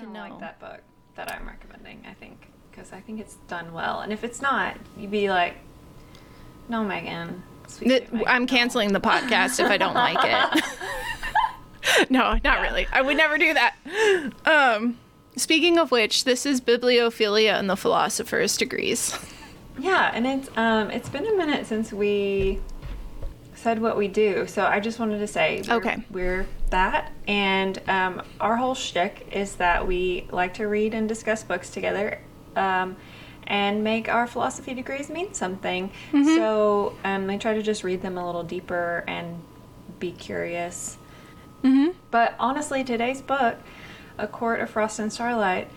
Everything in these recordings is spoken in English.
to gonna know. like that book that I'm recommending. I think because I think it's done well, and if it's not, you'd be like, "No, Megan." sweet, Th- Megan, I'm no." canceling the podcast if I don't like it. no, not really. I would never do that. Um, speaking of which, this is Bibliophilia and the Philosopher's Degrees. Yeah, and it's um it's been a minute since we said what we do, so I just wanted to say we're, Okay. we're that, and um, our whole shtick is that we like to read and discuss books together, um, and make our philosophy degrees mean something. So um, I try to just read them a little deeper and be curious. Mm-hmm. But honestly, today's book, A Court of Frost and Starlight,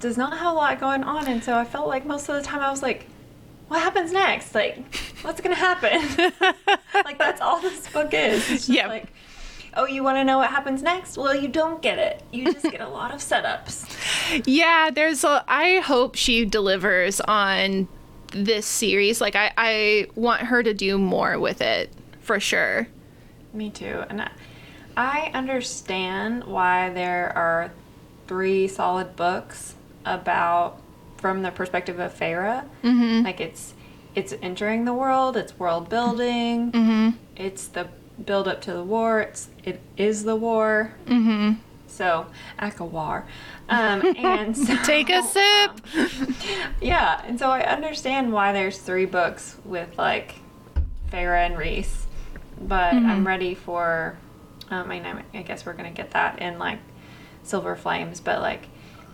does not have a lot going on. And so I felt like most of the time I was like, what happens next? Like, what's going to happen? like, that's all this book is. It's just Yep. like, oh, you want to know what happens next? Well, you don't get it. You just get a lot of setups. Yeah, there's a. I hope she delivers on this series. Like, I, I want her to do more with it for sure. Me too. And I, I understand why there are three solid books about from the perspective of Feyre. Mm-hmm. Like it's it's entering the world, it's world building, mm-hmm. it's the build up to the war, it's it is the war. Mm-hmm. So ACOWAR. Um, and so, Take a sip. yeah, and so I understand why there's three books with like Feyre and Rhys, but Mm-hmm. I'm ready for. Um, I mean, I guess we're gonna get that in like Silver Flames, but like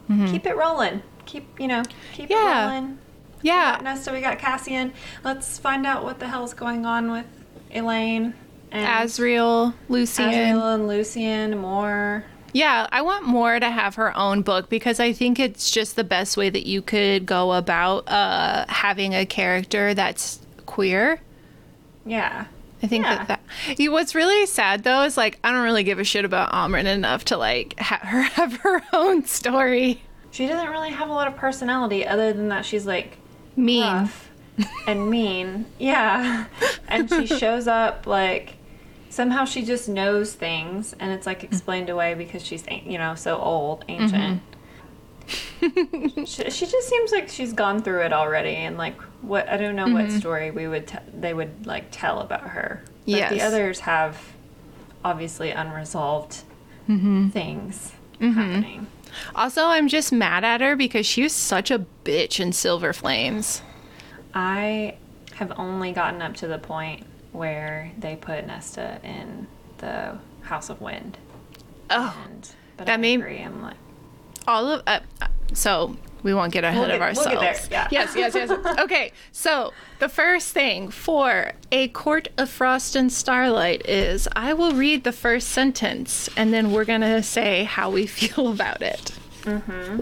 keep it rolling. Keep you know keep Mm-hmm. Yeah. it rolling. Yeah. We got Nesta, we got Cassian. Let's find out what the hell's going on with Elain and Azriel, Lucien. Azriel and Lucien more. Yeah, I want Mor to have her own book because I think it's just the best way that you could go about uh, having a character that's queer. Yeah. I think Yeah. that that. You, what's really sad though is like I don't really give a shit about Amren enough to like have her have her own story. She doesn't really have a lot of personality other than that she's like Mean. and mean. Yeah. And she shows up like somehow she just knows things and it's like explained mm-hmm. away because she's you know so old, ancient. Mm-hmm. she, she just seems like she's gone through it already and like what I don't know what mm-hmm. story we would t- they would like tell about her. But Yes. the others have obviously unresolved things happening. Also, I'm just mad at her because she was such a bitch in Silver Flames. I have only gotten up to the point where they put Nesta in the House of Wind. Oh, And but That I made- agree. I'm like, all of uh, so we won't get ahead We'll of get- we'll ourselves. there, yeah. Yes, yes, yes. okay, so the first thing for a court of frost and starlight is I will read the first sentence and then we're gonna say how we feel about it. Mm-hmm.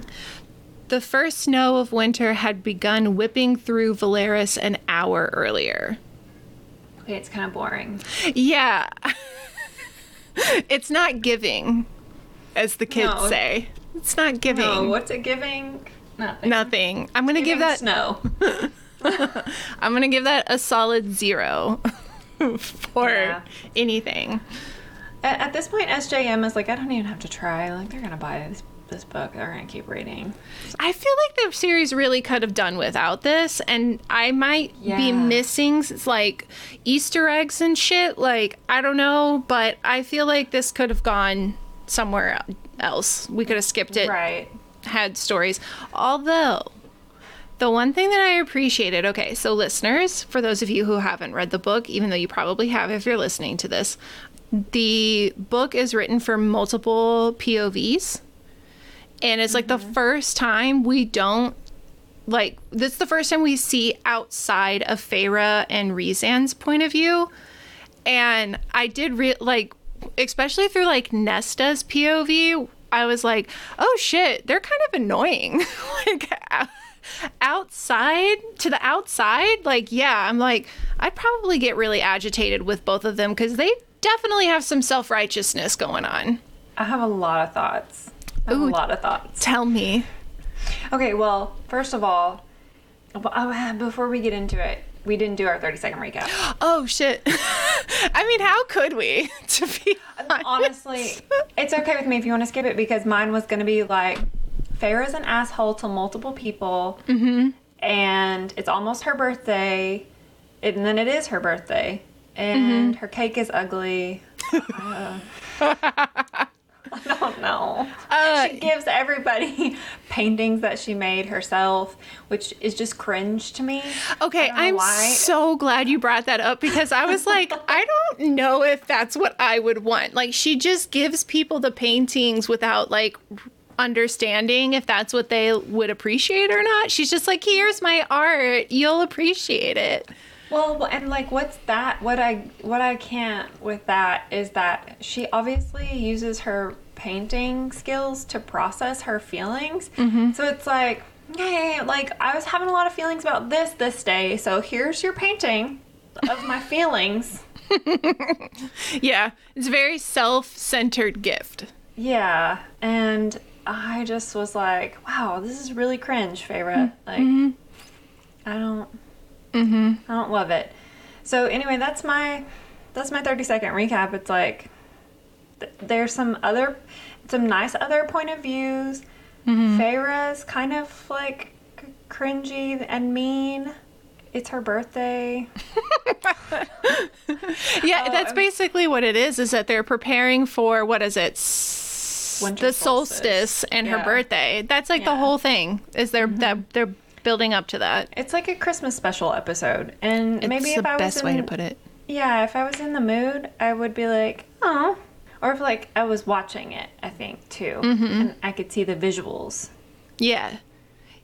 The first snow of winter had begun whipping through Velaris an hour earlier. It's kind of boring. Yeah. it's not giving, as the kids No. say. It's not giving. No, what's it giving? Nothing. Nothing. I'm gonna Giving give that. snow. I'm gonna give that a solid zero for Yeah. anything. at, at this point, SJM is like, I don't even have to try. Like, they're gonna buy this this book. They're gonna keep reading. I feel like the series really could have done without this, and I might be missing like Easter eggs and shit. Like I don't know, but I feel like this could have gone somewhere else. We could have skipped it. Right. had stories. Although, the one thing that I appreciated, okay, so listeners, for those of you who haven't read the book, even though you probably have if you're listening to this, the book is written for multiple POVs. And it's like the mm-hmm. first time we don't like this is the first time we see outside of Feyre and Rhysand's point of view. And I did re- like especially through like Nesta's POV, I was like, "Oh shit, they're kind of annoying." like outside to the outside, like yeah, I'm like I'd probably get really agitated with both of them cuz they definitely have some self-righteousness going on. I have a lot of thoughts. I have Ooh. a lot of thoughts. Tell me. Okay, well, first of all, oh, before we get into it, we didn't do our 30 second recap. Oh shit. I mean, how could we? to be honest. Honestly, it's okay with me if you want to skip it because mine was going to be like Feyre's an asshole to multiple people, Mm-hmm. and it's almost her birthday, and then it is her birthday, and Mm-hmm. her cake is ugly. Uh, I don't know. Uh, she gives everybody paintings that she made herself, which is just cringe to me. Okay, I'm why. so glad you brought that up because I was like, I don't know if that's what I would want. Like, she just gives people the paintings without like understanding if that's what they would appreciate or not. She's just like, here's my art, you'll appreciate it. Well, and like, what's that? What I what I can't with that is that she obviously uses her painting skills to process her feelings. Mm-hmm. So it's like, hey, like I was having a lot of feelings about this this day, so here's your painting of my feelings. Yeah, it's a very self centered gift. Yeah, and I just was like, wow, this is really cringe, favorite. Mm-hmm. Like, mm-hmm. I don't, I don't love it. So anyway, that's my, that's my thirty second recap. It's like, th- there's some other, some nice other point of views. Feyre's kind of like cringy and mean. It's her birthday. Yeah, Oh, that's I'm- basically what it is. Is that they're preparing for what is it? S- the solstice. solstice and her birthday. That's like the Yeah. Mm-hmm. whole thing. Is they're that they're building up to that. It's like a Christmas special episode, and It's maybe the if I was the best in, way to put it. Yeah, if I was in the mood, I would be like, oh. Or if like I was watching it, I think too, Mm-hmm. and I could see the visuals. Yeah.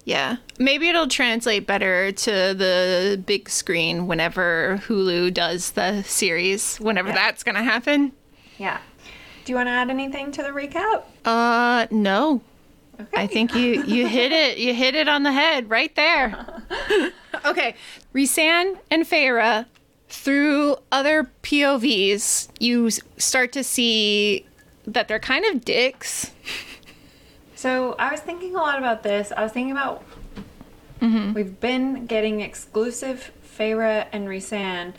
Yeah. Maybe it'll translate better to the big screen whenever Hulu does the series, whenever Yeah. that's going to happen. Yeah. Do you want to add anything to the recap? Uh, no. Okay. I think you you hit it. You hit it on the head right there. okay. Rhysand and Feyre through other POVs, you start to see that they're kind of dicks. So I was thinking a lot about this. I was thinking about mm-hmm. we've been getting exclusive Feyre and Rhysand,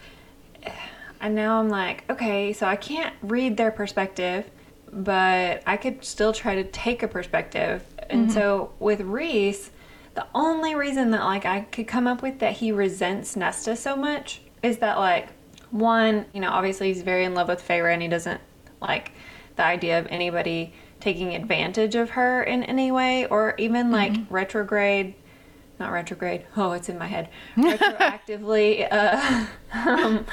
and now I'm like, okay, so I can't read their perspective, but I could still try to take a perspective. And mm-hmm. so with Rhys, the only reason that like I could come up with that he resents Nesta so much is that like one, you know, obviously he's very in love with Feyre and he doesn't like the idea of anybody taking advantage of her in any way or even like mm-hmm. retrograde not retrograde. Oh it's in my head. Retroactively uh, um,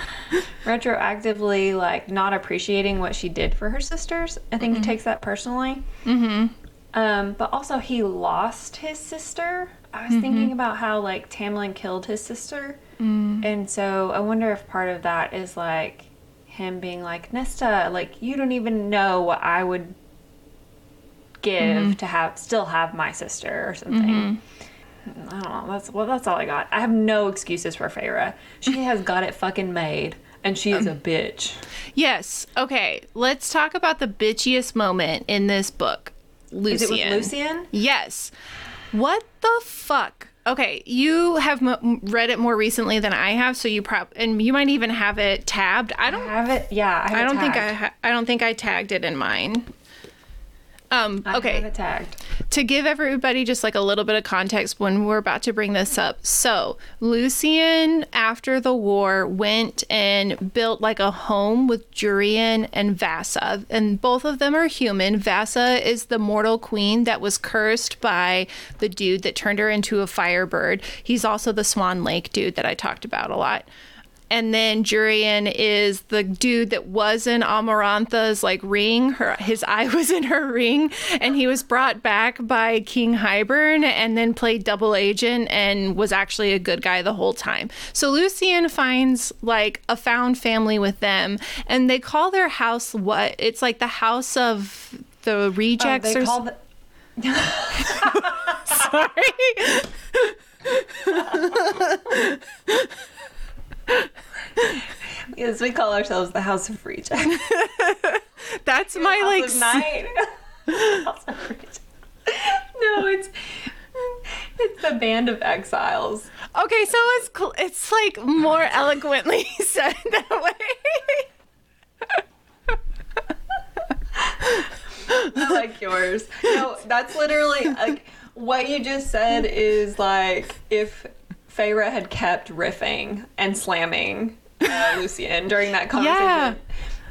retroactively like not appreciating what she did for her sisters. I think he takes that personally. Mm-hmm. um, but also he lost his sister. I was thinking about how like tamlin killed his sister. And so i wonder if part of that is like him being like nesta like you don't even know what i would give to have still have my sister or something I don't know. That's well. That's all I got. I have no excuses for Feyre. She has got it fucking made, and she is a bitch. Yes. Okay. Let's talk about the bitchiest moment in this book. Lucien. Is it with Lucien? Yes. What the fuck? Okay, you have m- read it more recently than I have, so you prob and you might even have it tabbed. I I don't. have it. Yeah, I, have I don't think I. Ha- I don't think I tagged it in mine. Um. Okay have it tagged. to give everybody just like a little bit of context when we're about to bring this up. So, Lucien, after the war, went and built like a home with Jurian and Vassa, and both of them are human. Vassa is the mortal queen that was cursed by the dude that turned her into a firebird. He's also the Swan Lake dude that I talked about a lot. And then Jurian is the dude that was in Amarantha's like ring. Her his eye was in her ring, and he was brought back by King Hybern, and then played double agent and was actually a good guy the whole time. So Lucien finds like a found family with them, and they call their house what? It's like the house of the rejects. Oh, they or call the, sorry. yes, we call ourselves the House of Reject. That's my like of s- Night. House of Reject. No, it's it's the Band of Exiles. Okay, so it's cl- it's like more eloquently said that way. I like yours. No, that's literally like What you just said is like if Feyre had kept riffing and slamming uh, Lucien during that conversation. Yeah.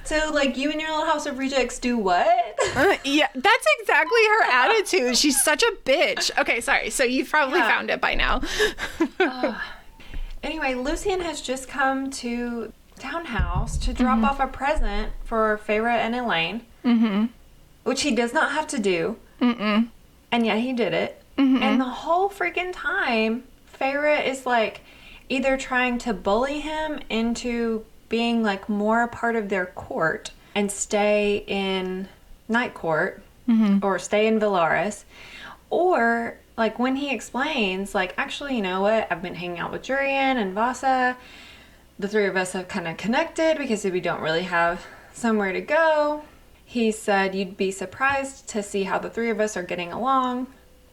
So, like, you and your little house of rejects do what? Uh, yeah, that's exactly her attitude. She's such a bitch. Okay, sorry. So you've probably Yeah. found it by now. Anyway, Lucien has just come to townhouse to drop Mm-hmm. off a present for Feyre and Elain, mm-hmm. which he does not have to do, Mm-mm. and yet he did it. Mm-hmm. And the whole freaking time, Feyre is like either trying to bully him into being like more a part of their court and stay in night court mm-hmm. or stay in Velaris, or like when he explains, like, actually, you know what? I've been hanging out with Jurian and Vassa. The three of us have kind of connected because we don't really have somewhere to go. He said you'd be surprised to see how the three of us are getting along.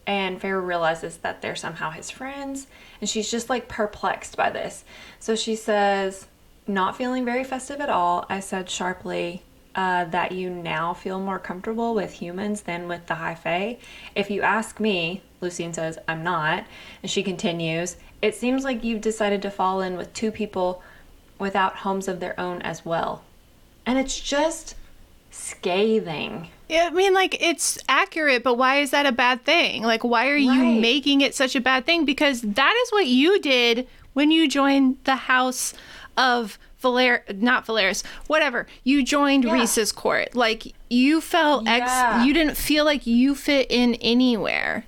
And Feyre realizes that they're somehow his friends. And she's just like perplexed by this. So she says, not feeling very festive at all. I said sharply, uh, that you now feel more comfortable with humans than with the high fae. If you ask me, Lucien says, I'm not. And she continues, It seems like you've decided to fall in with two people without homes of their own as well. And it's just scathing. I mean, like, it's accurate, but why is that a bad thing? Like, why are you making it such a bad thing? Because that is what you did when you joined the house of Valer, not Velaris, whatever. You joined Yeah. Rhys's court. Like, you felt Yeah. ex, you didn't feel like you fit in anywhere.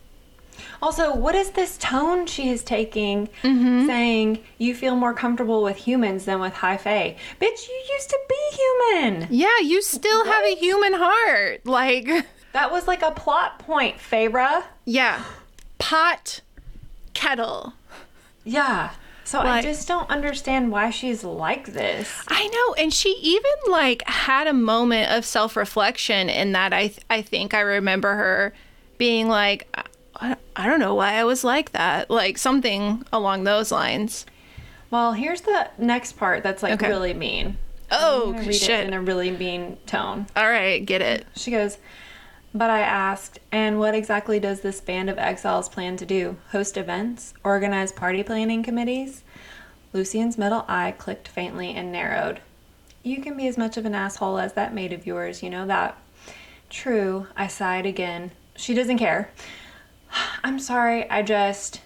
Also, what is this tone she is taking mm-hmm. saying you feel more comfortable with humans than with high fae? Bitch, you used to be human. Yeah, you still have a human heart. Like, That was like a plot point, Feyre. yeah, pot, kettle. Yeah. So I just don't understand why she's like this. I know, and she even like had a moment of self reflection in that. I th- I think I remember her being like, I, I don't know why I was like that, like something along those lines. Well, here's the next part that's like Okay. really mean. Oh read shit! it in a really mean tone. All right, get it. She goes, But I asked, and what exactly does this band of exiles plan to do? Host events? Organize party planning committees? Lucien's middle eye clicked faintly and narrowed. You can be as much of an asshole as that maid of yours, you know that. True, I sighed again. She doesn't care. I'm sorry, I just.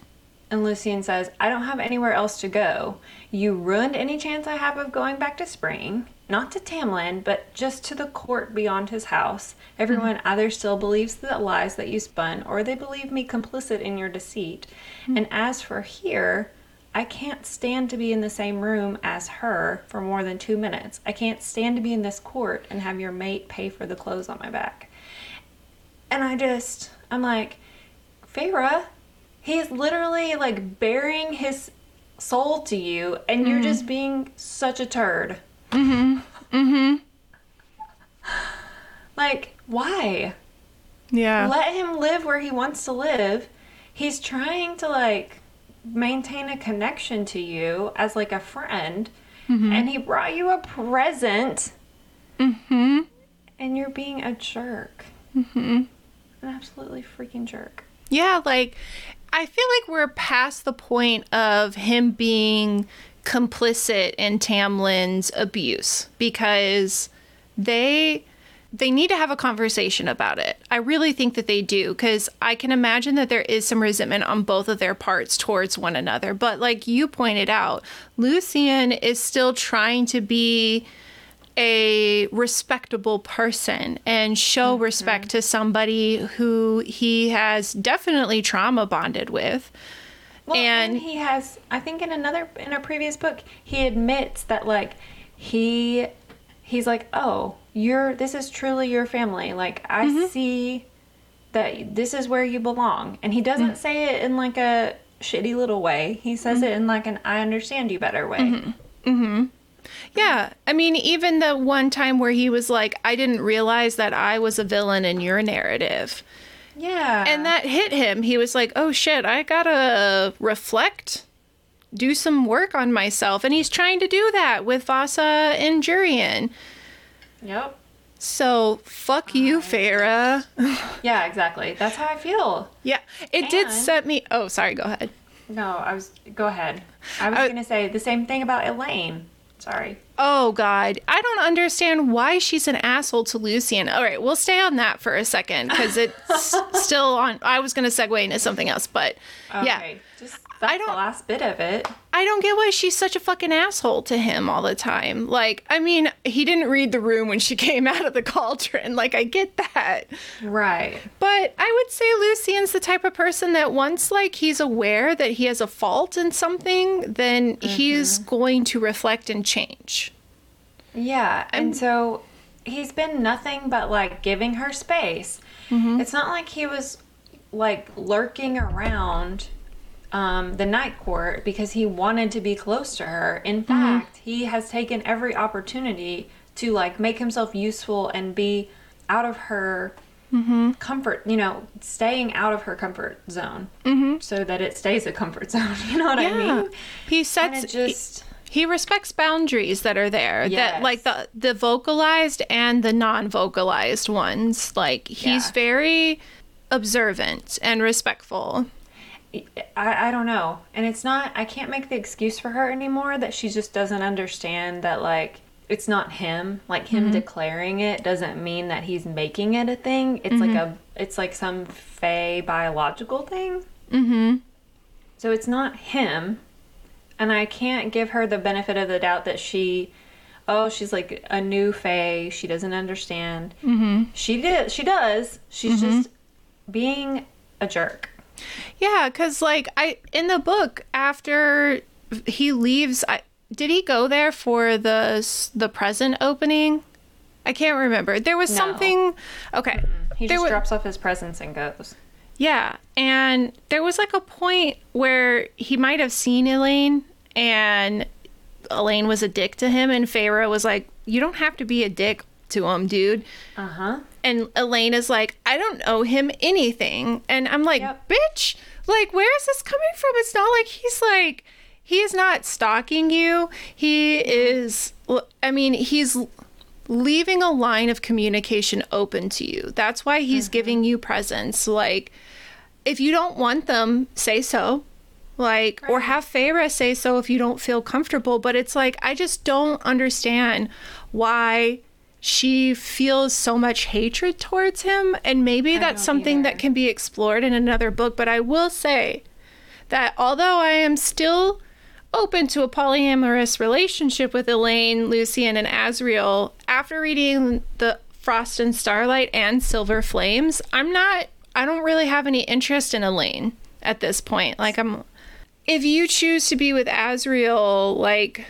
And Lucien says, I don't have anywhere else to go. You ruined any chance I have of going back to spring. Not to Tamlin, but just to the court beyond his house. Everyone mm-hmm. either still believes the lies that you spun, or they believe me complicit in your deceit. Mm-hmm. And as for here, I can't stand to be in the same room as her for more than two minutes. I can't stand to be in this court and have your mate pay for the clothes on my back. And I just, I'm like, Feyre, he's literally like bearing his soul to you, and you're just being such a turd. Mm-hmm. Mm-hmm. like, why? Yeah. Let him live where he wants to live. He's trying to like maintain a connection to you as like a friend, and he brought you a present. Mm-hmm. And you're being a jerk. Mm-hmm. An absolutely freaking jerk. Yeah, like I feel like we're past the point of him being complicit in Tamlin's abuse because they they need to have a conversation about it. I really think that they do cuz I can imagine that there is some resentment on both of their parts towards one another. But like you pointed out, Lucien is still trying to be a respectable person and show mm-hmm. respect to somebody who he has definitely trauma bonded with. Well, and, And- he has, I think, in another in a previous book, he admits that like he he's like, oh, you're this is truly your family. Like I mm-hmm. see that this is where you belong, and he doesn't mm. say it in like a shitty little way. He says mm-hmm. it in like an I understand you better way. Yeah, I mean, even the one time where he was like, I didn't realize that I was a villain in your narrative. Yeah, And that hit him. He was like, oh shit, I gotta reflect, do some work on myself. And he's trying to do that with Vassa and Jurian. yep. So fuck you, Feyre. Yeah, exactly. That's how I feel. yeah, it did set me. Oh, sorry. Go ahead. No, I was. Go ahead. I was I- gonna say the same thing about Elain. Sorry. Oh God, I don't understand why she's an asshole to Lucien. All right, we'll stay on that for a second because it's still on. I was going to segue into something else, but yeah, Just that's don't- the last bit of it. I don't get why she's such a fucking asshole to him all the time. Like, I mean, he didn't read the room when she came out of the cauldron. Like, I get that. Right. But I would say Lucien's the type of person that once like he's aware that he has a fault in something, then he's mm-hmm. going to reflect and change. Yeah, and so he's been nothing but like giving her space. Mm-hmm. It's not like he was like lurking around um, the night court because he wanted to be close to her. In mm-hmm. fact, he has taken every opportunity to like make himself useful and be out of her mm-hmm. comfort, you know, staying out of her comfort zone mm-hmm. so that it stays a comfort zone. You know what I mean? he sets just. he respects boundaries that are there yes. that like the the vocalized and the non-vocalized ones like he's Yeah. very observant and respectful I, I don't know. And it's not, I can't make the excuse for her anymore that she just doesn't understand that, like, it's not him. Like, him declaring it doesn't mean that he's making it a thing. It's like a, it's like some fey biological thing. Mm-hmm. So it's not him. And I can't give her the benefit of the doubt that she, oh, she's like a new fae. She doesn't understand. Mm-hmm. She did, she does. She's just being a jerk. Yeah because like i in the book after he leaves I, did he go there for the the present opening i can't remember there was No. something okay He There just drops off his presents and goes. Yeah, and there was like a point where he might have seen Elain, and Elain was a dick to him, and Feyre was like, "You don't have to be a dick to him, dude." Uh huh. And Elain is like, "I don't owe him anything," and I'm like, Yep. "Bitch, like, where is this coming from? It's not like he's like." He is not stalking you. He is, I mean, he's leaving a line of communication open to you. That's why he's mm-hmm. giving you presents. Like, if you don't want them, say so. Like, or have Feyre say so if you don't feel comfortable. But it's like, I just don't understand why she feels so much hatred towards him. And maybe that's something that can be explored in another book. But I will say that although I am still open to a polyamorous relationship with Elain, Lucien, and Azriel, after reading the Frost and Starlight and Silver Flames, I'm not, I don't really have any interest in Elain at this point. Like, I'm, if you choose to be with Azriel, like,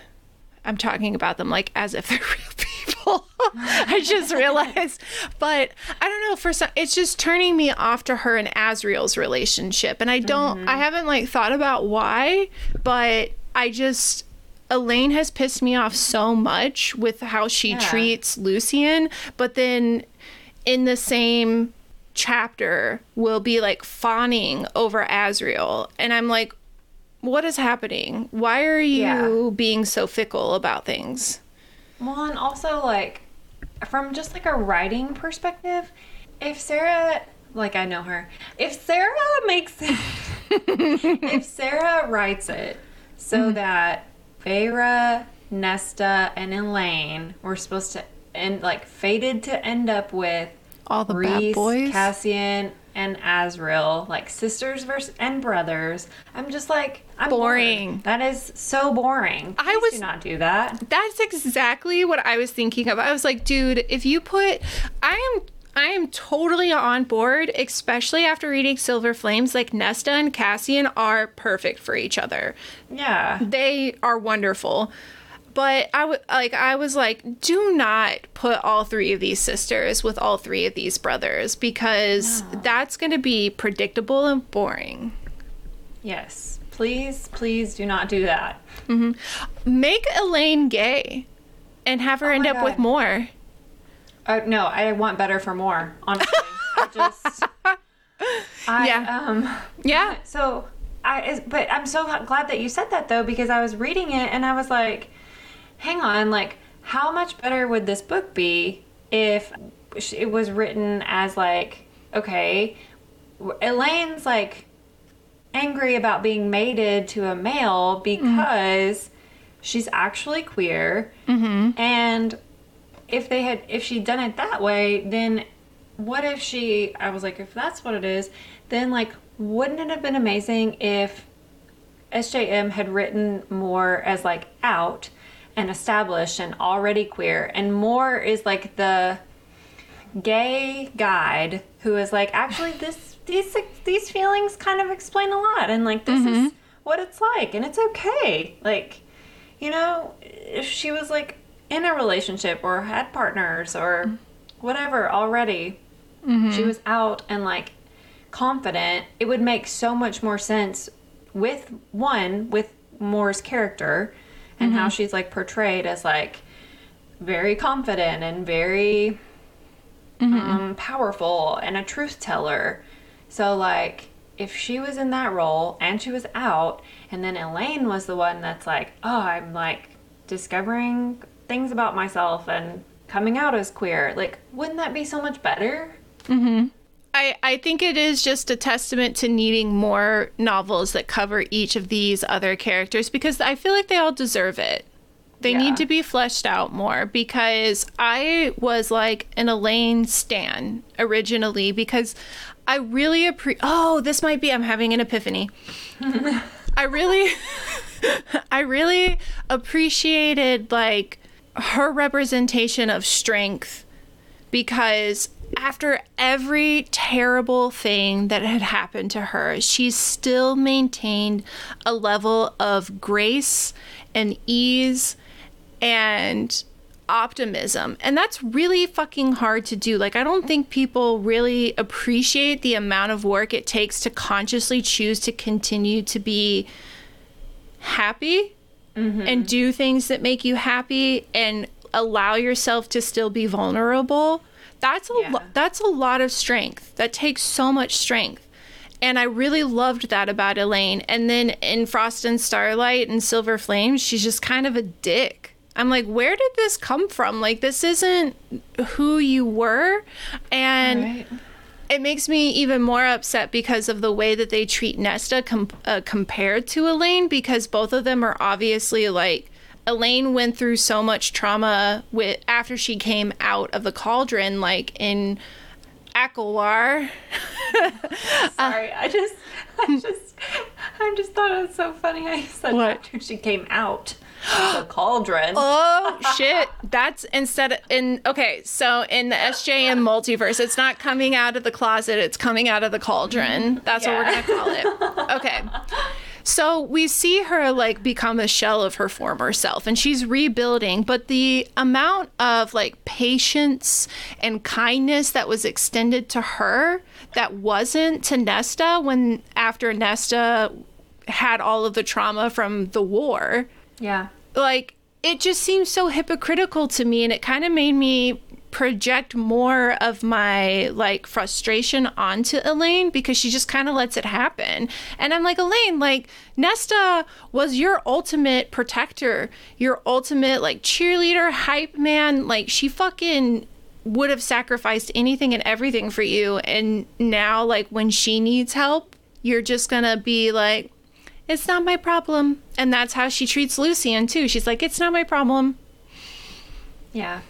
I'm talking about them like as if they're real people. I just realized, but I don't know. For some, it's just turning me off to her and Azriel's relationship, and I don't. I mm-hmm. haven't like thought about why, but I just Elain has pissed me off so much with how she Yeah. treats Lucien, but then in the same chapter will be like fawning over Azriel, and I'm like, what is happening? Why are you Yeah. being so fickle about things? Well, and also like from just like a writing perspective, if Sarah, like I know her, if Sarah makes it, if Sarah writes it so mm-hmm. that Feyre, Nesta, and Elain were supposed to end like fated to end up with All the bad Rhys, boys. Cassian, and Azriel, like sisters versus and brothers. I'm just like I'm bored. Boring. That is so boring. I Please was- do not do that. That's exactly what I was thinking of. I was like, dude, if you put I am I am totally on board, especially after reading Silver Flames. Like Nesta and Cassian are perfect for each other. Yeah. They are wonderful. But I would like I was like, do not put all three of these sisters with all three of these brothers because that's going to be predictable and boring. Yes. Please, please do not do that. Make Elain gay and have her Oh end up with Mor. Uh, no, I want better for Mor. Honestly, I just, I, Yeah. Um, Yeah. so I, but I'm so glad that you said that though because I was reading it and I was like, hang on, like how much better would this book be if it was written as like, okay, Elain's like angry about being mated to a male because mm-hmm. she's actually queer. Mm-hmm. And if they had, if she'd done it that way, then what if she, I was like, if that's what it is, then like, wouldn't it have been amazing if SJM had written Mor as like out and established and already queer, and Mor is like the gay guide who is like, actually, this these these feelings kind of explain a lot, and like this mm-hmm. is what it's like, and it's okay. Like, you know, if she was like in a relationship or had partners or whatever already, mm-hmm. she was out and like confident, it would make so much more sense with one with Mor's character and mm-hmm. how she's like portrayed as like very confident and very mm-hmm. um, powerful and a truth teller. So like if she was in that role and she was out and then Elain was the one that's like, "Oh, I'm like discovering things about myself and coming out as queer." Like, wouldn't that be so much better? Mhm. I, I think it is just a testament to needing more novels that cover each of these other characters because I feel like they all deserve it. They yeah. need to be fleshed out more because I was like an Elain Stan originally because I really appreciate. Oh, this might be. I'm having an epiphany. I really, I really appreciated like her representation of strength because after every terrible thing that had happened to her, she still maintained a level of grace and ease and optimism. And that's really fucking hard to do. Like, I don't think people really appreciate the amount of work it takes to consciously choose to continue to be happy mm-hmm. and do things that make you happy and allow yourself to still be vulnerable that's a yeah. lo- that's a lot of strength. That takes so much strength. And I really loved that about Elain. And then in Frost and Starlight and Silver Flames, she's just kind of a dick. I'm like, where did this come from? Like, this isn't who you were. And right. it makes me even more upset because of the way that they treat Nesta com- uh, compared to Elain, because both of them are obviously like Elain went through so much trauma with after she came out of the cauldron, like in ACOWAR. Sorry, uh, I just, I just, I just thought it was so funny. I said what? after she came out of the cauldron. Oh shit! That's instead of in okay. So in the SJM multiverse, it's not coming out of the closet; it's coming out of the cauldron. That's yeah. what we're gonna call it. Okay. So we see her like become a shell of her former self and she's rebuilding, but the amount of like patience and kindness that was extended to her that wasn't to Nesta when after Nesta had all of the trauma from the war. Yeah. Like it just seems so hypocritical to me and it kind of made me project more of my like frustration onto Elain because she just kind of lets it happen. And I'm like, Elain, like Nesta was your ultimate protector, your ultimate like cheerleader, hype man. Like she fucking would have sacrificed anything and everything for you. And now, like, when she needs help, you're just gonna be like, it's not my problem. And that's how she treats Lucien, too. She's like, it's not my problem. Yeah.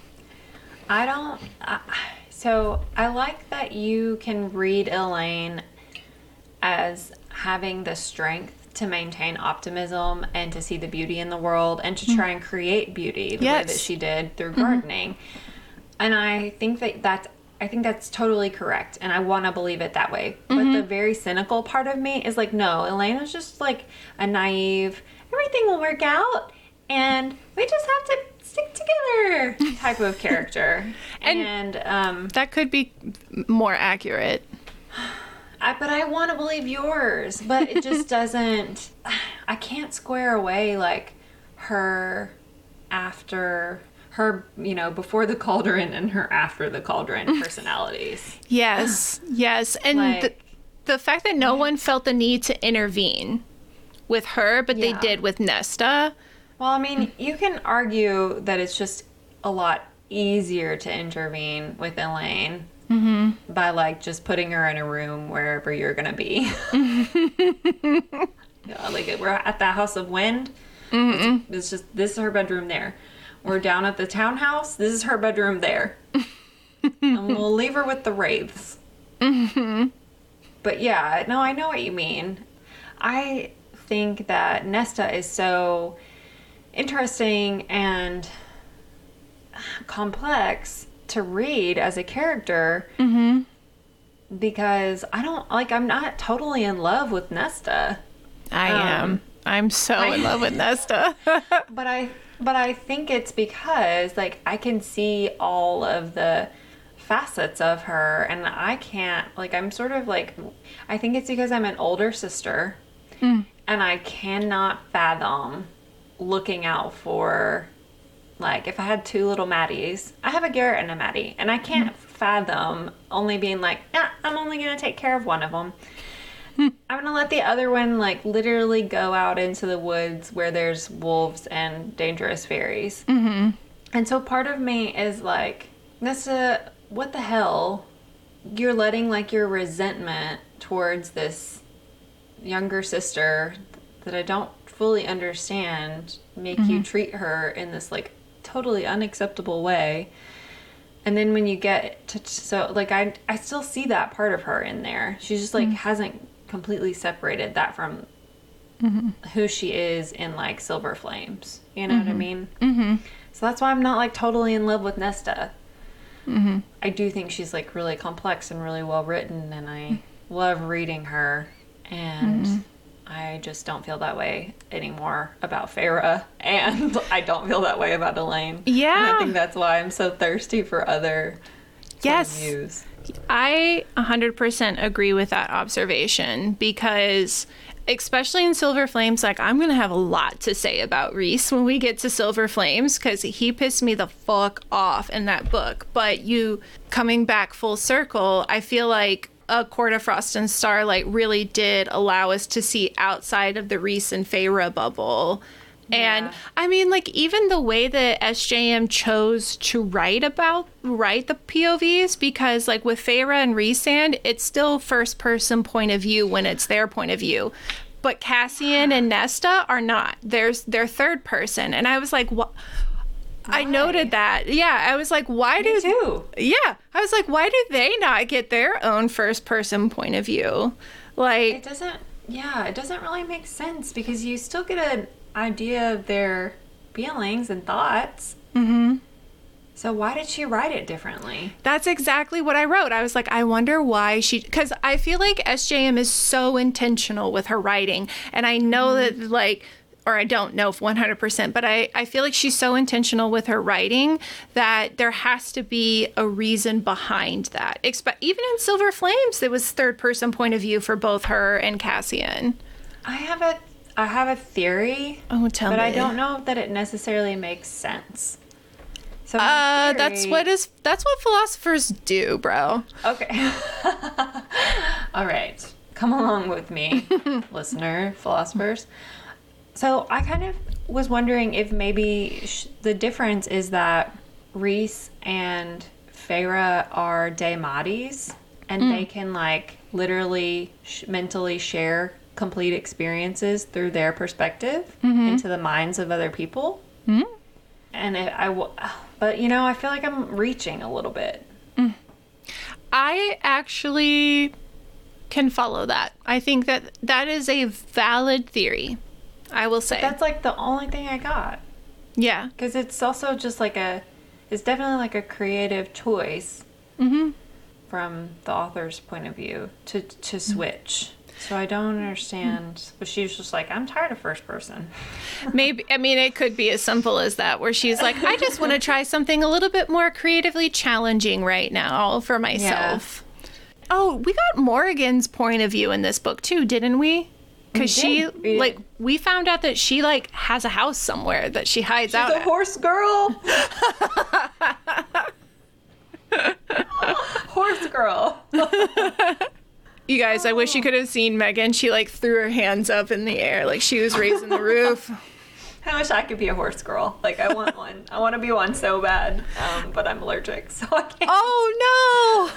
I don't. Uh, so I like that you can read Elain as having the strength to maintain optimism and to see the beauty in the world and to try and create beauty the yes. way that she did through mm-hmm. gardening. Mm-hmm. And I think that that's I think that's totally correct, and I want to believe it that way. Mm-hmm. But the very cynical part of me is like, no, Elena's just like a naive. Everything will work out, and we just have to stick together type of character. and, and um, that could be more accurate. I, but I want to believe yours, but it just doesn't. I can't square away like her after her, you know, before the cauldron and her after the cauldron personalities. yes, yes, and like, the, the fact that no one felt the need to intervene with her, but yeah. they did with Nesta. Well, I mean, you can argue that it's just a lot easier to intervene with Elain Mm-hmm. by like just putting her in a room wherever you're gonna be. yeah, like we're at the House of Wind. It's, it's just this is her bedroom there. We're down at the townhouse. This is her bedroom there. and we'll leave her with the wraiths. Mm-hmm. But yeah, no, I know what you mean. I think that Nesta is so interesting and complex to read as a character Mm-hmm. because I don't like I'm not totally in love with Nesta. I Um, am. I'm so in love with Nesta. But I but I think it's because like I can see all of the facets of her and I can't like I'm sort of like I think it's because I'm an older sister and I cannot fathom looking out for like if I had two little Maddies, I have a Garrett and a Maddie, and I can't fathom only being like, yeah, I'm only gonna take care of one of them. I'm gonna let the other one like literally go out into the woods where there's wolves and dangerous fairies. Mm-hmm. And so part of me is like, Nessa, what the hell? You're letting like your resentment towards this younger sister that I don't fully understand make you mm-hmm. treat her in this like totally unacceptable way. And then when you get to so like I I still see that part of her in there. She just like mm-hmm. hasn't completely separated that from mm-hmm. who she is in like Silver Flames. You know what I mean? Mm-hmm. So that's why I'm not like totally in love with Nesta. I do think she's like really complex and really well written, and I love reading her. And I just don't feel that way anymore about Feyre, and I don't feel that way about Elain. Yeah, and I think that's why I'm so thirsty for other yes. views. I 100% agree with that observation because especially in Silver Flames like I'm going to have a lot to say about Rhys when we get to Silver Flames cuz he pissed me the fuck off in that book but you coming back full circle I feel like a Court of Frost and Starlight really did allow us to see outside of the Rhys and Feyre bubble and Yeah. I mean, like even the way that SJM chose to write about write the POVs, because like with Feyre and Rhysand, it's still first person point of view when it's their point of view. But Cassian and Nesta are not. There's they're third person. And I was like, what I noted that. Yeah. I was like, why do Me too. Yeah. I was like, why do they not get their own first person point of view? Like It doesn't, yeah, it doesn't really make sense because you still get an idea of their feelings and thoughts. Mm-hmm. So why did she write it differently? That's exactly what I wrote. I was like, I wonder why she, because I feel like SJM is so intentional with her writing. And I know that, like, or I don't know if 100%, but I, I feel like she's so intentional with her writing that there has to be a reason behind that. Expe- even in Silver Flames, there was third person point of view for both her and Cassian. I have a, I have a theory, Oh, tell but me. But I don't know that it necessarily makes sense. So Uh, that's what is that's what philosophers do, bro. Okay. All right. Come along with me, listener, philosophers. So I kind of was wondering if maybe sh- the difference is that Rhys and Feyre are daemati and they mm. can like literally sh- mentally share complete experiences through their perspective mm-hmm. into the minds of other people. Mm-hmm. And it, I, w- but you know, I feel like I'm reaching a little bit. Mm. I actually can follow that. I think that that is a valid theory. I will say. That's like the only thing I got. yeah. Because it's also just like a, it's definitely like a creative choice Mm-hmm. from the author's point of view to to switch. So I don't understand. But she's just like, I'm tired of first person. Maybe I mean it could be as simple as that where she's like I just want to try something a little bit more creatively challenging right now for myself. Oh, we got Morrigan's point of view in this book too, didn't we? Cuz she did. Like we found out that she like has a house somewhere that she hides out. The at. horse girl. horse girl. You guys, I wish you could have seen Megan. She like threw her hands up in the air like she was raising the roof. I wish I could be a horse girl. Like I want one. I want to be one so bad. Um, but I'm allergic, so I can't. Oh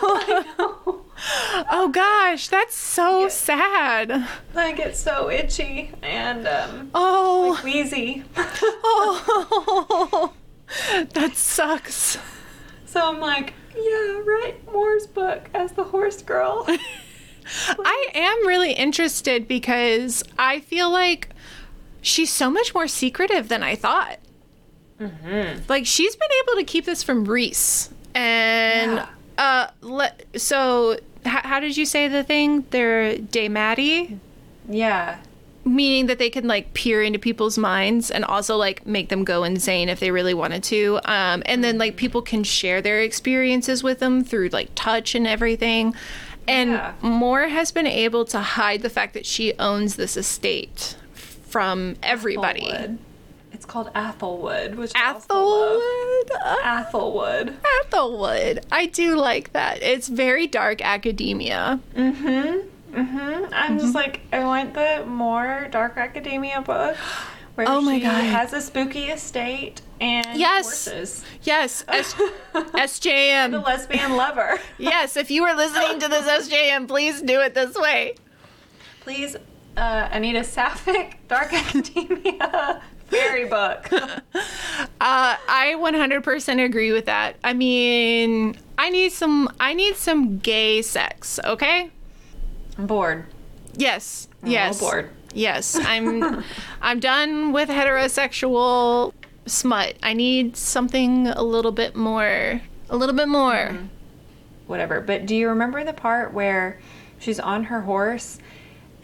no! oh gosh, that's so Yeah. sad. I get so itchy and um, Oh, wheezy. oh, that sucks. so I'm like, yeah, write Mor's book as the horse girl. I am really interested because I feel like she's so much more secretive than I thought. mm-hmm. Like she's been able to keep this from Rhys, and Yeah. uh, le- so h- how did you say the thing? They're daemati, Yeah. meaning that they can like peer into people's minds and also like make them go insane if they really wanted to. Um, and then like people can share their experiences with them through like touch and everything. And Yeah. Mor has been able to hide the fact that she owns this estate from everybody. Athelwood. It's called Athelwood, which I also love. Athelwood. Athelwood. Athelwood. I do like that. It's very dark academia. Mm-hmm. Mm-hmm. I'm just like, I want the more Dark Academia book where Oh my she God. has a spooky estate and Yes. horses. Yes, S- SJM. The lesbian lover. Yes, if you are listening to this SJM, please do it this way. Please, uh, Anita Sapphic, Dark Academia fairy book. Uh, I 100% agree with that. I mean, I need some I need some gay sex, okay? I'm bored. Yes. I'm yes. bored. Yes. I'm I'm done with heterosexual smut. I need something a little bit more a little bit more. Mm-hmm. Whatever. But do you remember the part where she's on her horse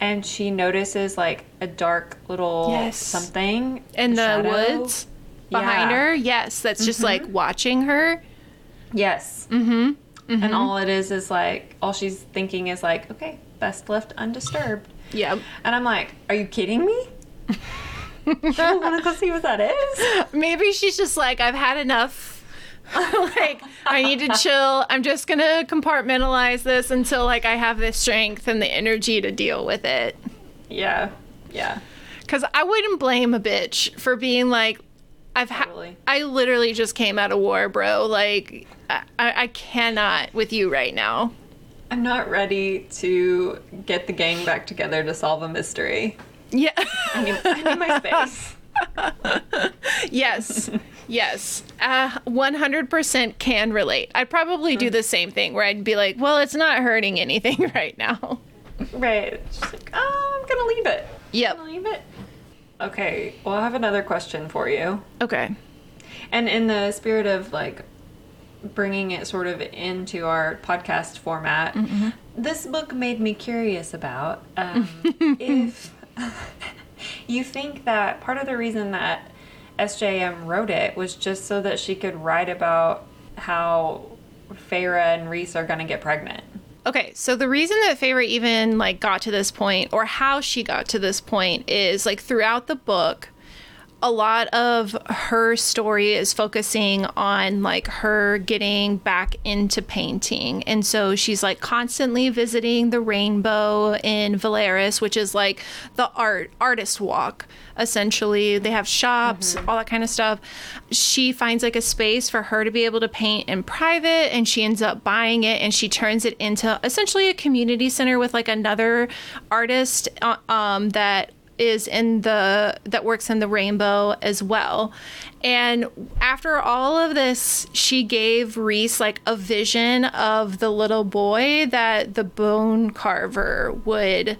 and she notices like a dark little Yes. something In the woods behind Yeah. her. Yes, that's just like watching her. Yes. Mm-hmm. And all it is is like all she's thinking is like, okay, best left undisturbed. Yeah. And I'm like, are you kidding me? I want to go see what that is? Maybe she's just like, I've had enough. like, I need to chill. I'm just gonna compartmentalize this until like I have the strength and the energy to deal with it. Yeah. Yeah. Cause I wouldn't blame a bitch for being like, I've had. Totally. I literally just came out of war, bro. Like, I, I I cannot with you right now. I'm not ready to get the gang back together to solve a mystery. Yeah. I need, I need my space. Yes. Yes. Uh, 100% can relate. I'd probably do the same thing where I'd be like, well, it's not hurting anything right now. Right. Just like, oh, I'm gonna leave it. Yep. Leave it. Okay. Well, I have another question for you. Okay. And in the spirit of like bringing it sort of into our podcast format, this book made me curious about um, if you think that part of the reason that SJM wrote it was just so that she could write about how Feyre and Rhys are going to get pregnant. Okay, so the reason that Feyre even like got to this point or how she got to this point is like throughout the book a lot of her story is focusing on like her getting back into painting. And so she's like constantly visiting the rainbow in Velaris, which is like the art artist walk. Essentially, they have shops, all that kind of stuff. She finds like a space for her to be able to paint in private and she ends up buying it and she turns it into essentially a community center with like another artist uh, um, that is in the that works in the rainbow as well. And after all of this, she gave Rhys like a vision of the little boy that the bone carver would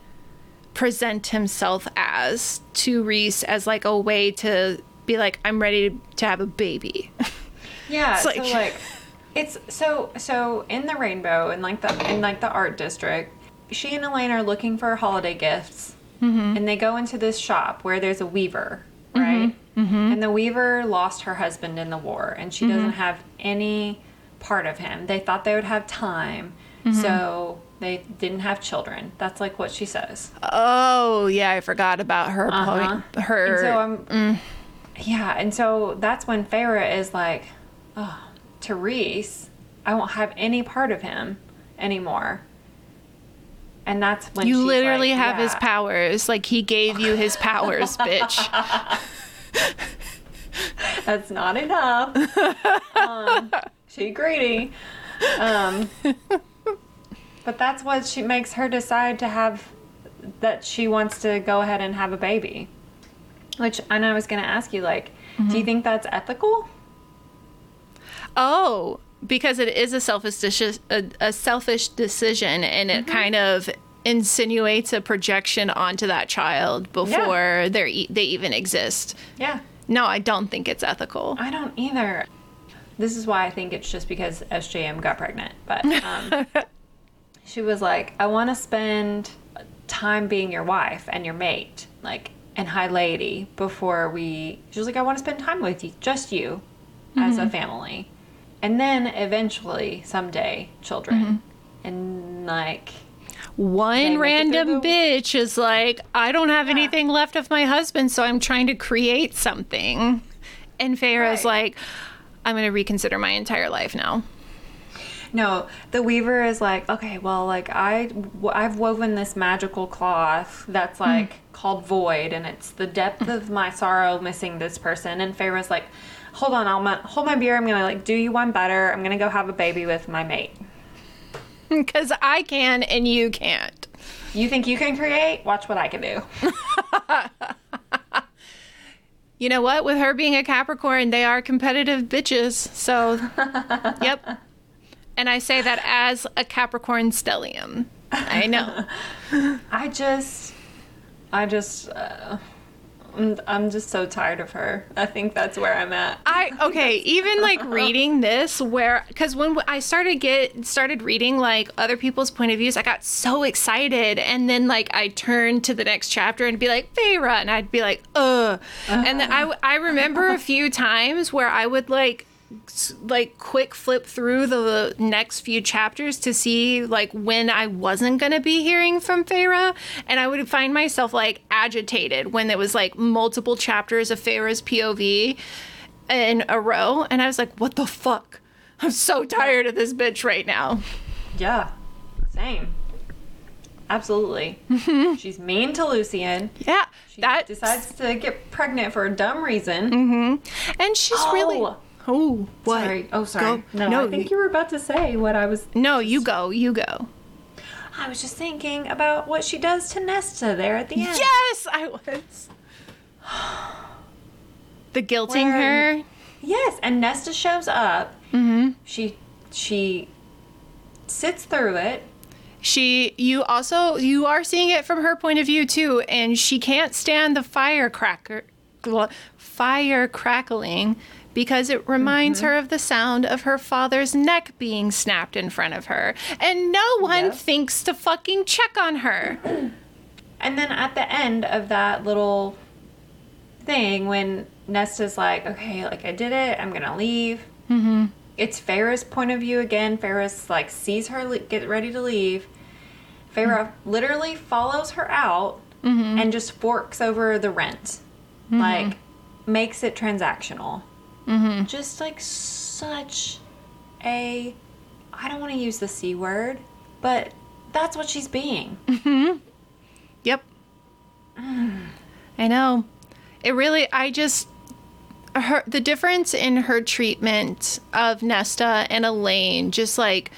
present himself as to Rhys as like a way to be like, I'm ready to have a baby. Yeah, It's so like- like it's so so in the rainbow in like the in like the art district, she and Elain are looking for holiday gifts, Mm-hmm. and they go into this shop where there's a weaver, right? Mm-hmm. Mm-hmm. And the weaver lost her husband in the war, and she doesn't have any part of him. They thought they would have time, so they didn't have children. That's like what she says. oh yeah, I forgot about her Uh-huh. point. Her And so I'm, mm. yeah, and so that's when Feyre is like, oh, Therese, I won't have any part of him anymore. And that's when you literally like, have his powers. Like he gave you his powers, bitch. That's not enough. Um, she greedy. Um, but that's what she makes her decide to have that she wants to go ahead and have a baby. Which I know I was going to ask you, like, do you think that's ethical? Oh, because it is a selfish a, a selfish decision, and it kind of insinuates a projection onto that child before they're e- they even exist. Yeah. No, I don't think it's ethical. I don't either. This is why I think it's just because SJM got pregnant. But um, she was like, I want to spend time being your wife and your mate, like, and high lady before we. She was like, I want to spend time with you, just you, as a family. And then eventually, someday, children. Mm-hmm. And like, One random the- bitch is like, I don't have anything left of my husband, so I'm trying to create something. And Feyre's Right. like, I'm going to reconsider my entire life now. No, the weaver is like, okay, well, like i i've woven this magical cloth that's mm-hmm. like called void, and it's the depth mm. of my sorrow missing this person. And Feyre's like, hold on, I'll hold my beer. I'm gonna like do you one better. I'm gonna go have a baby with my mate. Because I can and you can't. You think you can create? Watch what I can do. You know what? With her being a Capricorn, they are competitive bitches. So, yep. And I say that as a Capricorn stellium. I know. I just, I just, uh, I'm, just so tired of her. I think that's where I'm at. I okay, even like reading this where cuz when I started get started reading like other people's point of views, I got so excited and then like I turned to the next chapter and be like, "Feyre," and I'd be like, "Ugh." And then I I remember a few times where I would like like quick flip through the next few chapters to see like when I wasn't gonna be hearing from Feyre, and I would find myself like agitated when there was like multiple chapters of Feyre's POV in a row, and I was like, "What the fuck? I'm so tired of this bitch right now." Yeah, same. Absolutely. She's mean to Lucien. Yeah, She that decides to get pregnant for a dumb reason. Mm-hmm. and she's really Oh. what? Sorry. Oh, sorry. Go. No, no, I think you, you were about to say what I was. no, you go, you go. I was just thinking about what she does to Nesta there at the end. Yes, I was. The guilting Where- her. Yes, and Nesta shows up. Mm-hmm. She she sits through it. She, you also, you are seeing it from her point of view too, and she can't stand the firecracker, fire crackling because it reminds Mm-hmm. her of the sound of her father's neck being snapped in front of her, and no one Yep. thinks to fucking check on her. And then at the end of that little thing, when Nesta's like, okay, like I did it, I'm gonna leave. Mm-hmm. It's Feyre's point of view again. Feyre's like sees her le- get ready to leave. Feyre literally follows her out and just forks over the rent, like makes it transactional. Mm-hmm. Just like such a, I don't want to use the c word, but that's what she's being. Mm-hmm. Yep. I know. It really, I just, her, the difference in her treatment of Nesta and Elain just like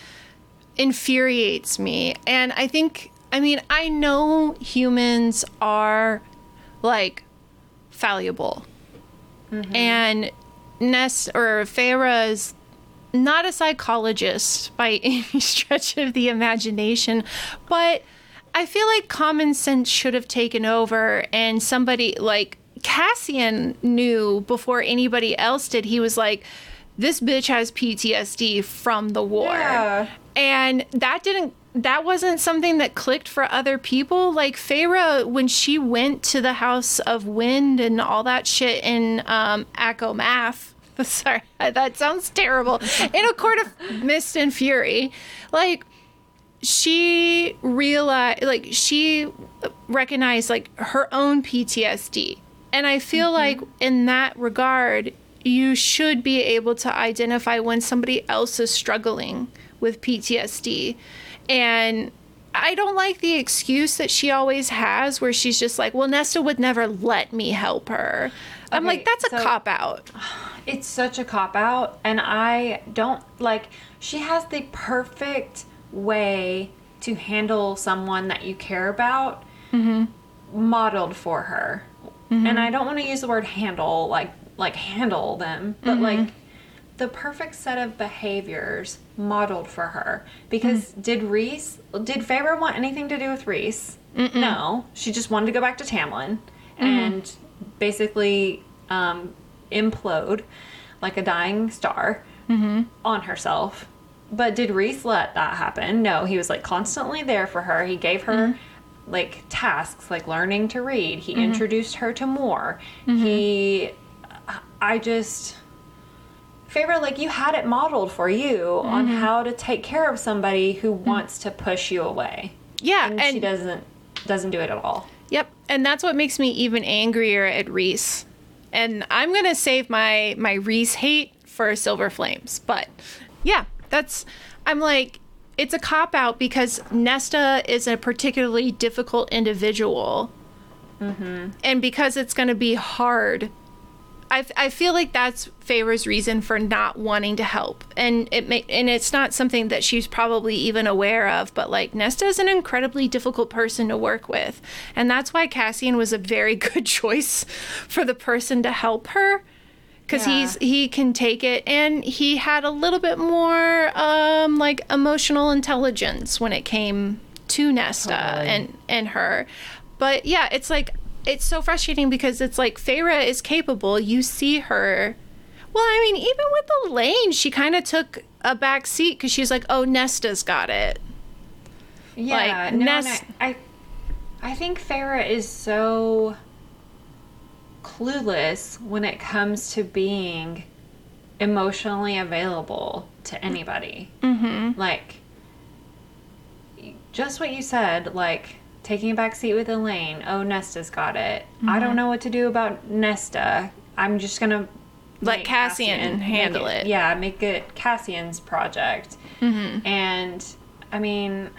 infuriates me. And I think, I mean, I know humans are like fallible. Mm-hmm. And Nest or Feyre is not a psychologist by any stretch of the imagination, but I feel like common sense should have taken over and somebody like Cassian knew before anybody else did. He was like, this bitch has PTSD from the war. Yeah. And that didn't that wasn't something that clicked for other people. Like Feyre, when she went to the House of Wind and all that shit in um ACOMAF. Sorry, that sounds terrible. In a court of mist and fury. Like she realized like she recognized like her own PTSD. And I feel like in that regard, you should be able to identify when somebody else is struggling with PTSD. And I don't like the excuse that she always has where she's just like, well, Nesta would never let me help her. I'm Okay, like, that's a so- cop out. It's such a cop out, and I don't like. She has the perfect way to handle someone that you care about, mm-hmm. modeled for her. Mm-hmm. And I don't want to use the word handle like like handle them, but mm-hmm. like the perfect set of behaviors modeled for her. Because mm. did Rhys did Feyre want anything to do with Rhys? No, she just wanted to go back to Tamlin mm-hmm. and basically um, implode like a dying star mm-hmm. on herself. But did Rhys let that happen? No, he was like constantly there for her. He gave her mm-hmm. like tasks like learning to read. He introduced her to Mor. He I just Feyre like you had it modeled for you on mm-hmm. how to take care of somebody who mm-hmm. wants to push you away. Yeah, And, and, she doesn't doesn't do it at all. Yep, and that's what makes me even angrier at Rhys. And I'm gonna save my my Rhys hate for Silver Flames, but yeah, that's I'm like it's a cop out because Nesta is a particularly difficult individual, mm-hmm. and because it's gonna be hard. I, I feel like that's Feyre's reason for not wanting to help, and it may, and it's not something that she's probably even aware of. But like Nesta is an incredibly difficult person to work with, and that's why Cassian was a very good choice for the person to help her, because Yeah. he's he can take it, and he had a little bit more um like emotional intelligence when it came to Nesta Totally. and and her. But yeah, it's like it's so frustrating because it's like Feyre is capable. You see her. Well, I mean, even with Elain, she kind of took a back seat because she's like, "Oh, Nesta's got it." Yeah, Like, no, and I, I, I think Feyre is so clueless when it comes to being emotionally available to anybody. Mm-hmm. Like, just what you said, like taking a back seat with Elain. Oh, Nesta's got it. I Mm-hmm. don't know what to do about Nesta. I'm just gonna Let Cassian make handle it. Yeah, make it Cassian's project. Mm-hmm. And I mean,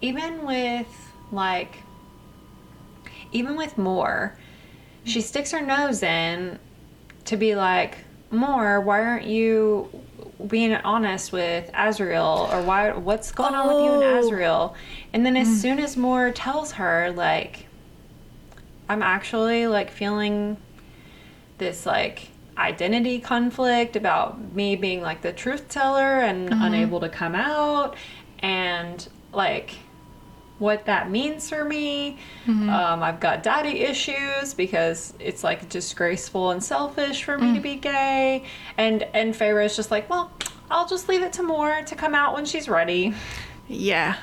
even with like, even with Mor, she sticks her nose in to be like, Mor, why aren't you being honest with Azriel or why what's going on with you and Oh. Azriel? And then as mm. soon as Mor tells her like I'm actually like feeling this like identity conflict about me being like the truth teller and mm-hmm. unable to come out and like what that means for me. Mm-hmm. Um, I've got daddy issues because it's like disgraceful and selfish for me to mm. be gay. And and Feyre's just like, well, I'll just leave it to Mor to come out when she's ready. Yeah.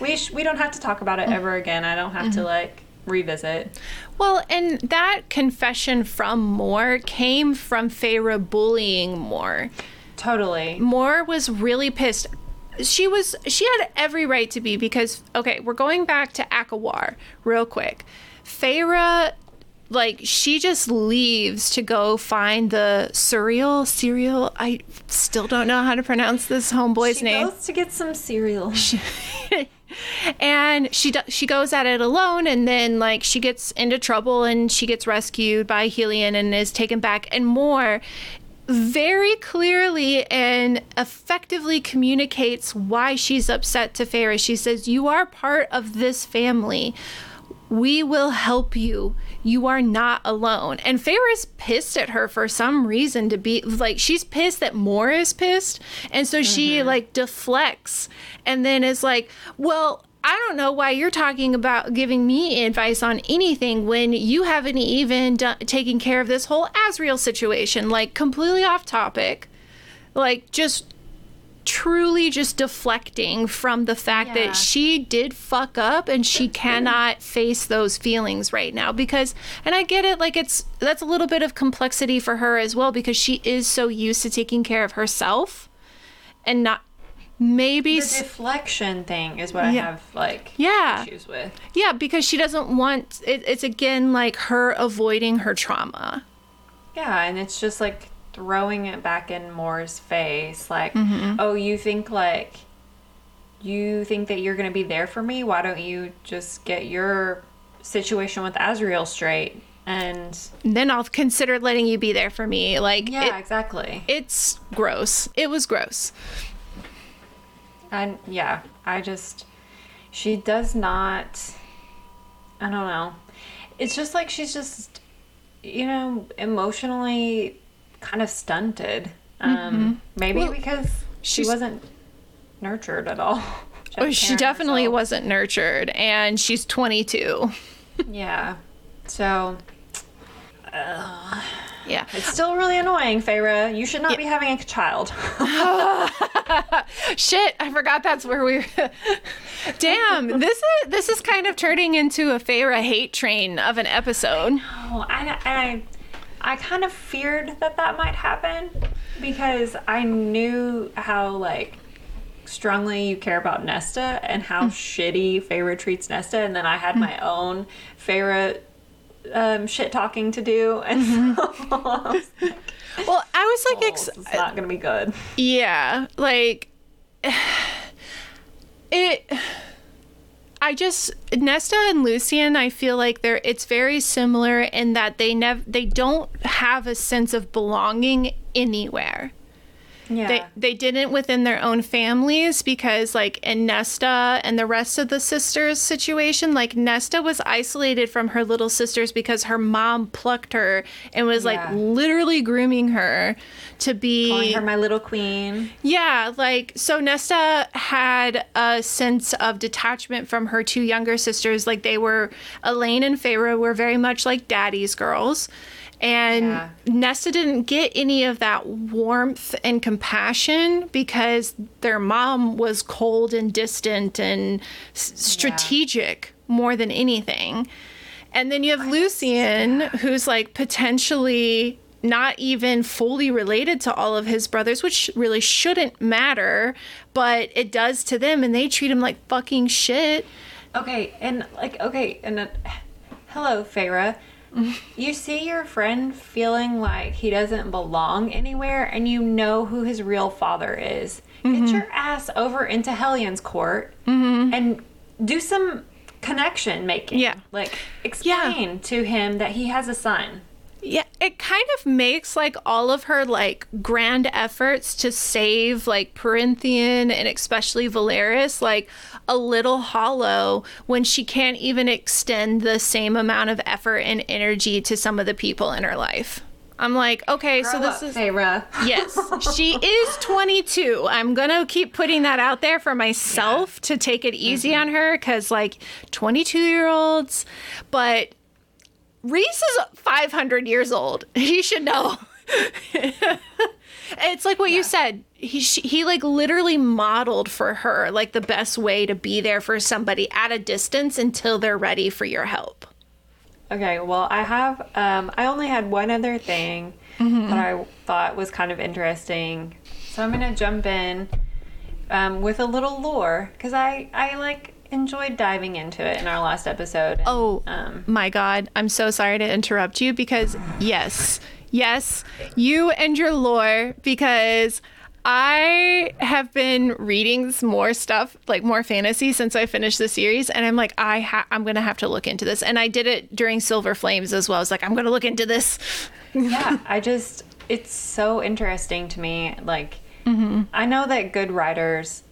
We sh- we don't have to talk about it mm. ever again. I don't have to mm-hmm. like revisit. Well, and that confession from Mor came from Feyre bullying Mor. Totally. Mor was really pissed. She was she had every right to be because okay, we're going back to ACOWAR real quick. Feyre like she just leaves to go find the cereal cereal. I still don't know how to pronounce this homeboy's She name. goes to get some cereal. and she she goes at it alone and then like she gets into trouble and she gets rescued by Helion and is taken back and Mor very clearly and effectively communicates why she's upset to Feyre. She says, "You are part of this family. We will help you. You are not alone." And Feyre's pissed at her for some reason to be like she's pissed that Mor is pissed, and so she mm-hmm. like deflects and then is like, "Well." I don't know why you're talking about giving me advice on anything when you haven't even done, taken care of this whole Azriel situation. Like, completely off topic. Like, just truly just deflecting from the fact Yeah. that she did fuck up and she cannot face those feelings right now because and I get it like it's that's a little bit of complexity for her as well because she is so used to taking care of herself and not maybe The deflection thing is what I have like Yeah. issues with. yeah because she doesn't want it, it's again like her avoiding her trauma Yeah, and it's just like throwing it back in Mor's face. Like, Mm-hmm. oh, you think like you think that you're going to be there for me. Why don't you just get your situation with Azriel straight? And then I'll consider letting you be there for me. Like, yeah, it- exactly. it's gross. It was gross. And yeah, I just she does not I don't know. It's just like she's just you know, emotionally kind of stunted. Um maybe Well, because she wasn't nurtured at all. Oh, she definitely wasn't nurtured, and she's 22. Yeah. So Yeah. it's still really annoying, Feyre. You should not be having a child. Shit, I forgot that's where we. Damn, this is this is kind of turning into a Feyre hate train of an episode. Oh, I, I, I kind of feared that that might happen because I knew how like strongly you care about Nesta and how hmm. shitty Feyre treats Nesta, and then I had hmm. my own Feyre um, shit talking to do, and so I was like, Well, I was like, oh, ex- it's not gonna be good. yeah, like it. I just Nesta and Lucien. I feel like they're. It's very similar in that they never. They don't have a sense of belonging anywhere. Yeah, they they didn't within their own families because like in Nesta and the rest of the sisters situation like Nesta was isolated from her little sisters because her mom plucked her and was like literally grooming her to be calling her my little queen. yeah, like so Nesta had a sense of detachment from her two younger sisters. Like they were Elain and Feyre were very much like daddy's girls. And Yeah. Nesta didn't get any of that warmth and compassion because their mom was cold and distant and s- strategic more than anything. And then you have Lucien, who's like potentially not even fully related to all of his brothers, which really shouldn't matter, but it does to them, and they treat him like fucking shit. Okay, and like okay, and uh, hello, Feyre. You see your friend feeling like he doesn't belong anywhere, and you know who his real father is. Get mm-hmm. your ass over into Helion's court mm-hmm. and do some connection making. Yeah. like explain to him that he has a son. Yeah, it kind of makes like all of her like grand efforts to save like Prythian and especially Velaris like a little hollow when she can't even extend the same amount of effort and energy to some of the people in her life. I'm like, okay, so this up, is Feyre. Yes, she is 22. I'm going to keep putting that out there for myself to take it easy mm-hmm. on her cuz like 22 year olds, but Rhys is 500 years old. He should know. it's like what you said. He sh- he like literally modeled for her like the best way to be there for somebody at a distance until they're ready for your help. Okay, well, I have. Um, I only had one other thing that I thought was kind of interesting, so I'm gonna jump in um, with a little lore because I I like enjoyed diving into it in our last episode. and, Oh um, my God. I'm so sorry to interrupt you because, yes, yes, you and your lore, because I have been reading more stuff, like more fantasy, since I finished the series, and I'm like, I ha- I'm gonna have to look into this, and I did it during Silver Flames as well. I was like, I'm gonna look into this. yeah, I just it's so interesting to me. Like, I know that good writers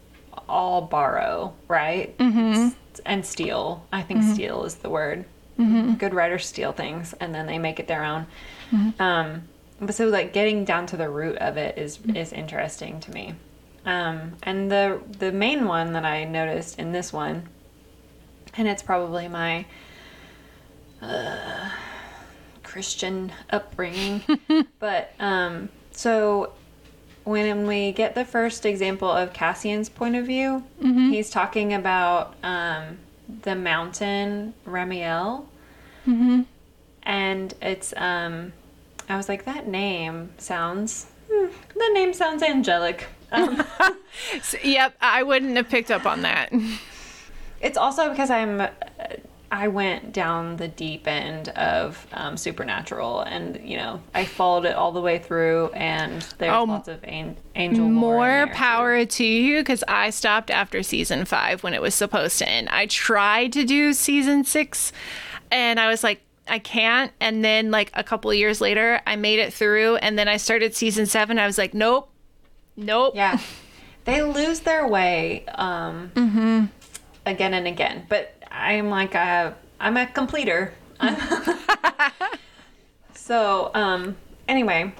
all borrow, right? Mm-hmm. And steal. I think steal is the word. Good writers steal things and then they make it their own. Um, but so like getting down to the root of it is is interesting to me. Um, and the the main one that I noticed in this one, and it's probably my Christian upbringing. but um, so when we get the first example of Cassian's point of view, he's talking about um, the mountain Ramiel. And it's, um, I was like, that name sounds, hmm, that name sounds angelic. Um, So, yep, I wouldn't have picked up on that. It's also because I'm I went down the deep end of um, Supernatural, and you know, I followed it all the way through, and there's Oh, lots of an- angel More there, too. power to you because I stopped after season five when it was supposed to end. I tried to do season six and I was like, I can't. And then, like, a couple of years later, I made it through. And then I started season seven. I was like, nope, nope. Yeah, they lose their way um, Mm-hmm. again and again. But I'm like a I'm a completer. so um, anyway,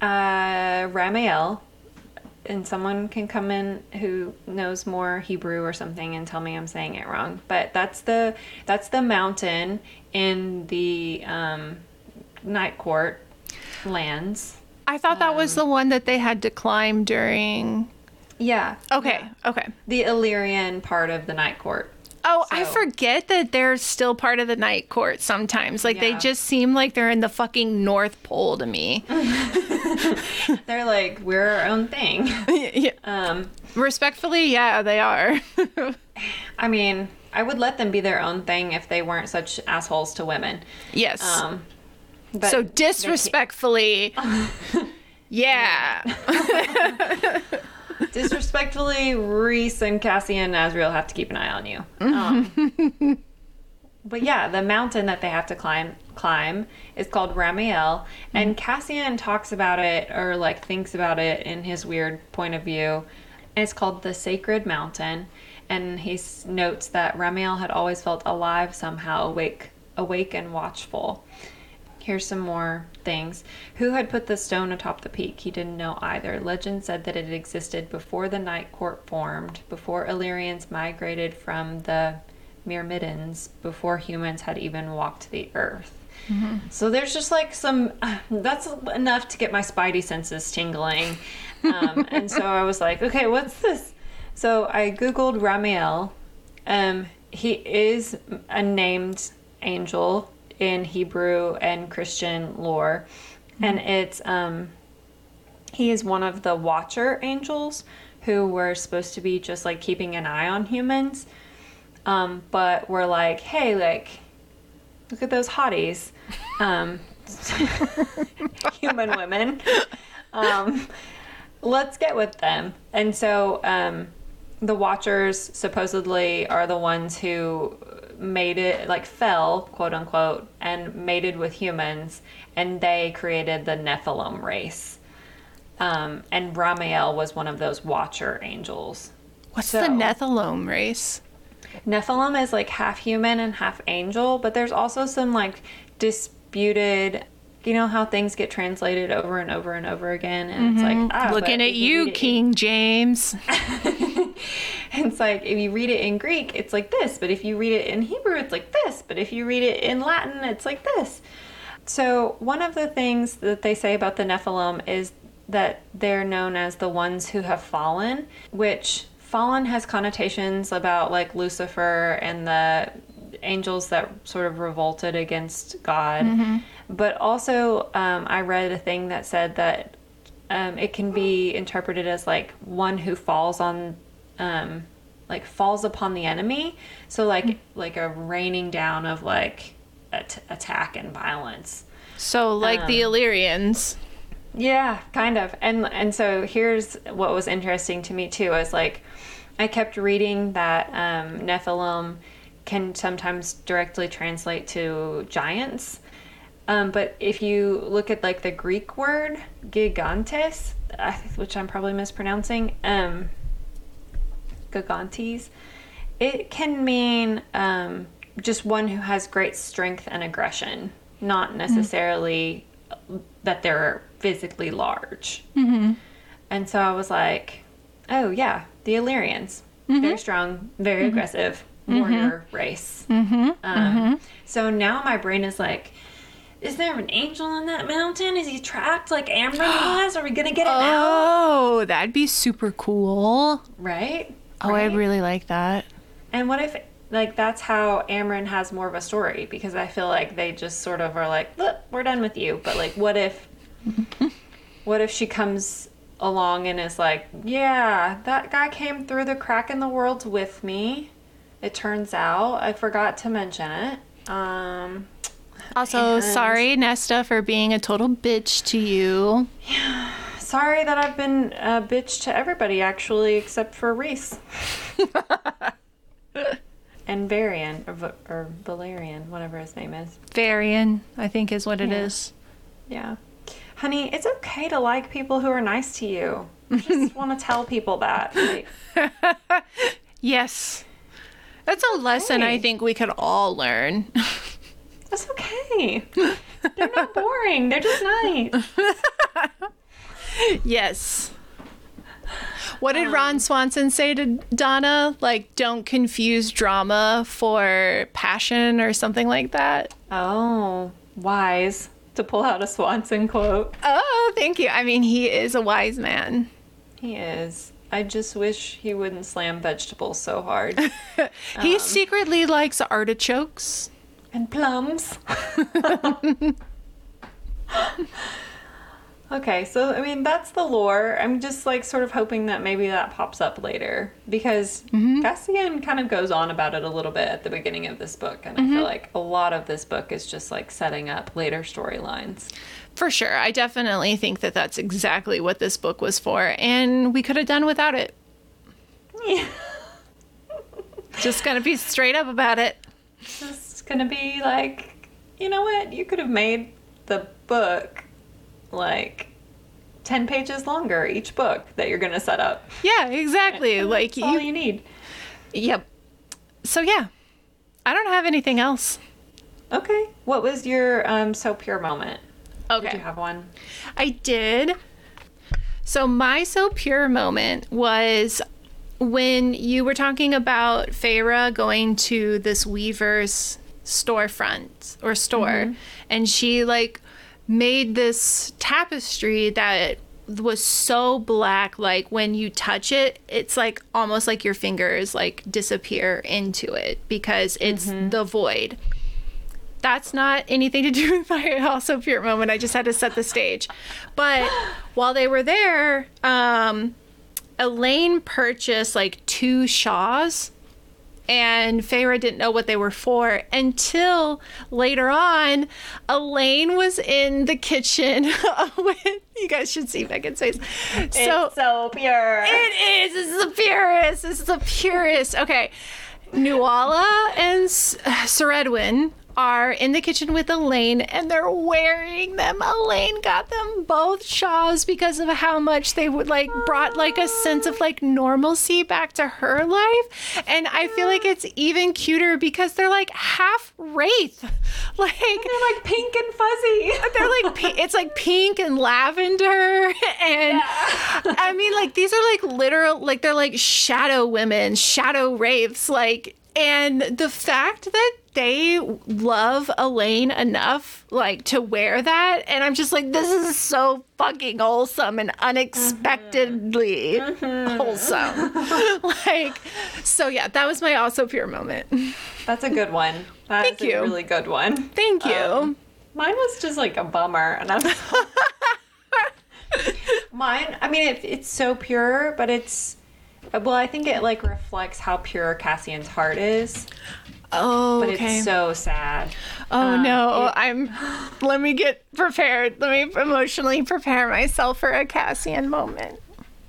uh, Ramiel, and someone can come in who knows more Hebrew or something and tell me I'm saying it wrong. But that's the that's the mountain in the um, Night Court lands. I thought that was the one that they had to climb during. Yeah. Okay, okay. the Illyrian part of the night court. Oh, I forget that they're still part of the night court sometimes. Like, they just seem like they're in the fucking North Pole to me. They're like, we're our own thing. Yeah. Um, Respectfully, yeah, they are. I mean, I would let them be their own thing if they weren't such assholes to women. yes. Um, so disrespectfully, yeah. Disrespectfully, Rhys and Cassie and Azriel have to keep an eye on you. Um, but yeah, the mountain that they have to climb climb is called Ramiel, and Cassian talks about it or like thinks about it in his weird point of view. And it's called the Sacred Mountain, and he notes that Ramiel had always felt alive somehow, awake, awake and watchful. Here's some more things. Who had put the stone atop the peak? He didn't know either. Legend said that it existed before the Night Court formed, before Illyrians migrated from the Myrmidons, before humans had even walked the earth. So there's just like some, that's enough to get my spidey senses tingling. Um, and so I was like, okay, what's this? So I Googled Ramiel. Um, he is a named angel in Hebrew and Christian lore. And it's, um, he is one of the watcher angels who were supposed to be just like keeping an eye on humans. Um, but we're like, hey, like, look at those hotties. Um, human women. Um, let's get with them. And so um, the Watchers supposedly are the ones who made it, like, fell, quote unquote, and mated with humans, and they created the Nephilim race. Um, and Ramiel was one of those Watcher angels. What's So- the Nephilim race? Nephilim is like half human and half angel, but there's also some like disputed. You know how things get translated over and over and over again, and it's like but Looking at you, King James. It's like if you read it in Greek, it's like this, but if you read it in Hebrew, it's like this, but if you read it in Latin, it's like this. So, one of the things that they say about the Nephilim is that they're known as the ones who have fallen, which fallen has connotations about like Lucifer and the angels that sort of revolted against God. But also, um, I read a thing that said that um, it can be interpreted as like one who falls on um, like falls upon the enemy. So like like a raining down of like at- attack and violence. So, like the Um, Illyrians. yeah kind of. And and so here's what was interesting to me too is like i kept reading that um, nephilim can sometimes directly translate to giants. Um, but if you look at like the greek word gigantes which i'm probably mispronouncing um, gigantes it can mean um, just one who has great strength and aggression not mm-hmm. necessarily that they're physically large mm-hmm. and so i was like oh yeah the illyrians mm-hmm. very strong very aggressive warrior race um, so now my brain is like is there an angel in that mountain? Is he trapped like Amren was? Are we gonna get him out? Oh, that'd be super cool. Right? Oh, Right? I'd really like that. And what if like that's how Amren has more of a story? Because I feel like they just sort of are like, look, we're done with you. But like, what if, what if she comes along and is like, yeah, that guy came through the crack in the world with me, it turns out I forgot to mention it. Um, Also, And- sorry, Nesta, for being a total bitch to you. sorry that I've been a bitch to everybody actually, except for Rhys and Varian or, or Valerian, whatever his name is. Varian, I think is what it Yeah. is. Yeah, honey, it's okay to like people who are nice to you. I just want to tell people that. Like, Yes. That's a lesson I think we could all learn. That's okay. They're not boring. They're just nice. Yes. What did Ron um, Swanson say to Donna? Like, don't confuse drama for passion or something like that. Oh, wise to pull out a Swanson quote. Oh, thank you. I mean, he is a wise man. He is. I just wish he wouldn't slam vegetables so hard. He um, secretly likes artichokes. and plums. okay, so I mean that's the lore. I'm just like sort of hoping that maybe that pops up later because mm-hmm. Cassian kind of goes on about it a little bit at the beginning of this book, and I feel mm-hmm. like a lot of this book is just like setting up later storylines. For sure. I definitely think that that's exactly what this book was for, and we could have done without it. Yeah. Just gonna be straight up about it. Just gonna be like, you know what? You could have made the book like 10 pages longer each book that you're gonna set up. Yeah, exactly. like That's all you. you need. Yep. So yeah, I don't have anything else. Okay. What was your um so pure moment? Okay. Did you have one? I did. So my so pure moment was when you were talking about Feyre going to this weaver's storefront or store and she like made this tapestry that was so black like when you touch it it's like almost like your fingers like disappear into it because it's the void that's not anything to do with my also pure moment. I just had to set the stage. But while they were there, um, Elain purchased like two Shaws, and Feyre didn't know what they were for until later on. Elain was in the kitchen with oh, you guys should see Megan's face. So it's so pure. it is. This is the purest. This is the purest. Okay. Nuala and S- Cerridwen are in the kitchen with Elain and they're wearing them. Elain got them both shawls because of how much they would like brought like a sense of like normalcy back to her life. And I feel like it's even cuter because they're like half wraith. Like They're like pink and fuzzy. they're like it's like pink and lavender and i mean like these are like literal like they're like shadow women shadow wraiths like and the fact that they love Elain enough like to wear that and I'm just like this is so fucking wholesome and unexpectedly wholesome like so yeah that was my also pure moment That's a good one. That's Thank a you. really good one. thank you Um, Mine was just like a bummer, and I'm. Mine, I mean, it, it's so pure, but it's. Well, I think it like reflects how pure Cassian's heart is, oh but okay it's so sad. Oh Um, no, it- I'm. Let me get prepared. Let me emotionally prepare myself for a Cassian moment.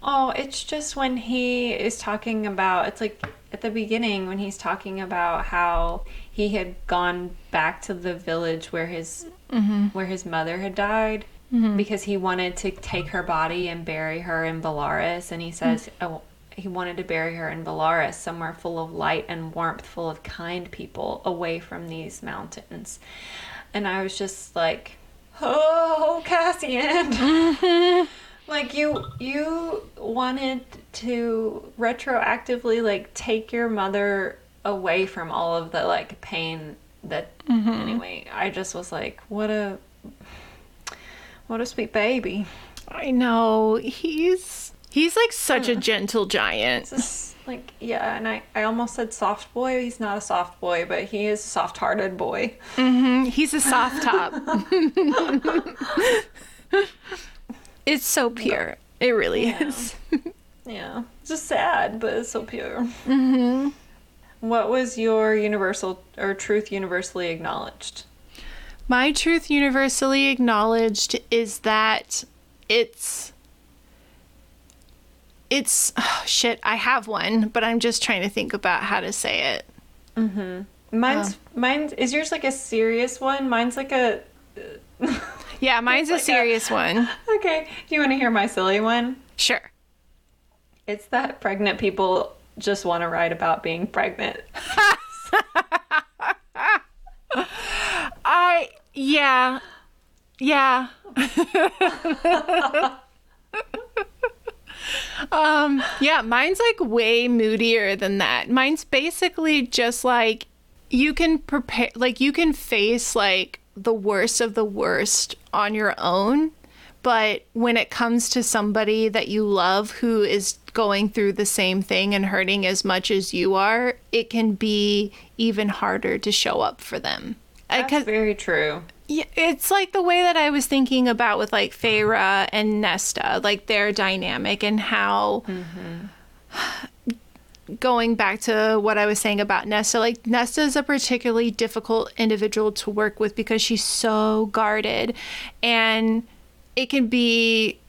Oh, it's just when he is talking about it's like at the beginning when he's talking about how he had gone back to the village where his mm-hmm. where his mother had died mm-hmm. because he wanted to take her body and bury her in Velaris and he says mm. oh, he wanted to bury her in Velaris somewhere full of light and warmth full of kind people away from these mountains. And I was just like, "Oh, Cassian." like you you wanted to retroactively like take your mother away from all of the like pain that mm-hmm. anyway i just was like what a what a sweet baby I know he's he's like such a gentle giant. just like yeah and i i almost said soft boy he's not a soft boy but he is a soft-hearted boy Mhm. He's a soft top. it's so pure. It really is. yeah it's just sad but it's so pure mm-hmm what was your universal or truth universally acknowledged? My truth universally acknowledged is that it's it's oh, shit. I have one, but I'm just trying to think about how to say it. Mm-hmm. Mine's mine is yours like a serious one. Mine's like a Yeah, mine's a like a- serious one. okay. Do you want to hear my silly one? Sure. It's that pregnant people just want to write about being pregnant. I yeah. Yeah. Um yeah, mine's like way moodier than that. Mine's basically just like you can prepare like you can face like the worst of the worst on your own, but when it comes to somebody that you love who is going through the same thing and hurting as much as you are, it can be even harder to show up for them. That's very true. It's like the way that I was thinking about with like Feyre and Nesta, like their dynamic and how mm-hmm. going back to what I was saying about Nesta, like Nesta is a particularly difficult individual to work with because she's so guarded. And it can be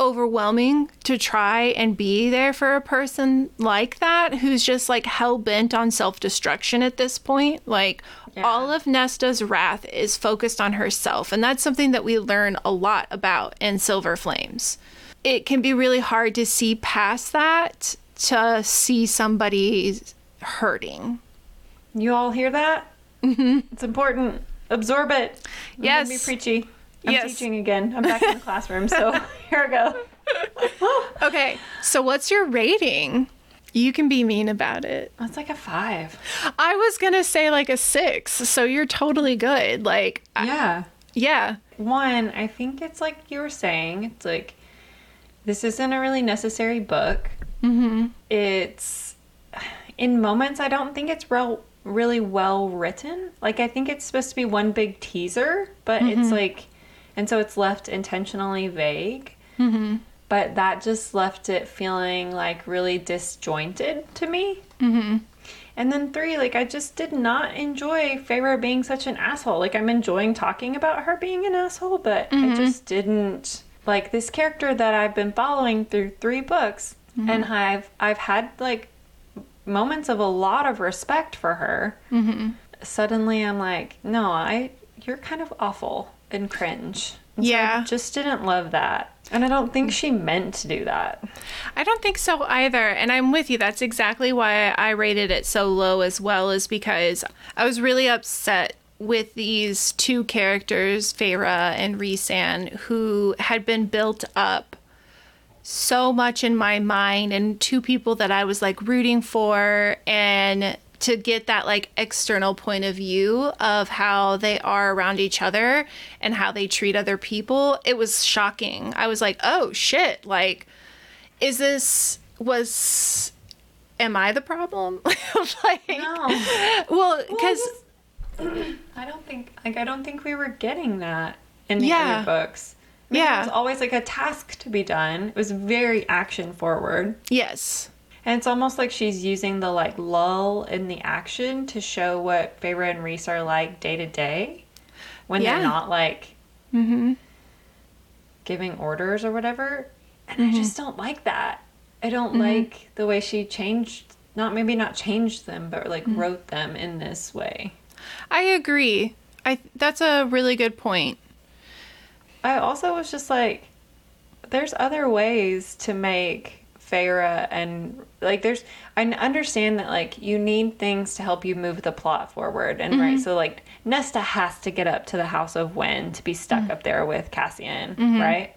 overwhelming to try and be there for a person like that who's just like hell bent on self destruction at this point. Like Yeah. all of Nesta's wrath is focused on herself, and that's something that we learn a lot about in Silver Flames. It can be really hard to see past that to see somebody hurting. You all hear that? Mm-hmm. It's important. Absorb it. I'm Yes. Be preachy. I'm Yes. teaching again. I'm back in the classroom, so here I go. Okay, so what's your rating? You can be mean about it. That's like a five. I was gonna say like a six, so you're totally good. Like, I- Yeah. yeah, One, I think it's like you were saying, it's like this isn't a really necessary book. Mm-hmm. It's in moments I don't think it's real really well written. Like I think it's supposed to be one big teaser, but it's like and so it's left intentionally vague. Mm-hmm. But that just left it feeling like really disjointed to me. Mm-hmm. And then three, like I just did not enjoy Feyre being such an asshole. Like I'm enjoying talking about her being an asshole, but I mm-hmm. just didn't like this character that I've been following through three books, mm-hmm. and I've I've had like moments of a lot of respect for her. Suddenly, I'm like, no, I you're kind of awful and cringe. And so I Yeah. just didn't love that, and I don't think she meant to do that. I don't think so either. And I'm with you. That's exactly why I rated it so low as well, is because I was really upset with these two characters, Feyre and Rhysand, who had been built up so much in my mind and two people that I was like rooting for and to get that like external point of view of how they are around each other and how they treat other people it was shocking i was like oh shit like is this was am i the problem like well because I don't think like I don't think we were getting that in the Yeah. other books. I mean, Yeah. It was always like a task to be done. It was very action forward. yes And it's almost like she's using the like lull in the action to show what Feyre and Rhys are like day to day when Yeah. they're not like mm-hmm. giving orders or whatever. And I mm-hmm. just don't like that. I don't mm-hmm. like the way she changed not maybe not changed them, but like mm-hmm. wrote them in this way. i agree i that's a really good point I also was just like, there's other ways to make Feyre and like there's I understand that like you need things to help you move the plot forward and right mm-hmm. so like Nesta has to get up to the House of Wind to be stuck mm-hmm. up there with Cassian mm-hmm. right?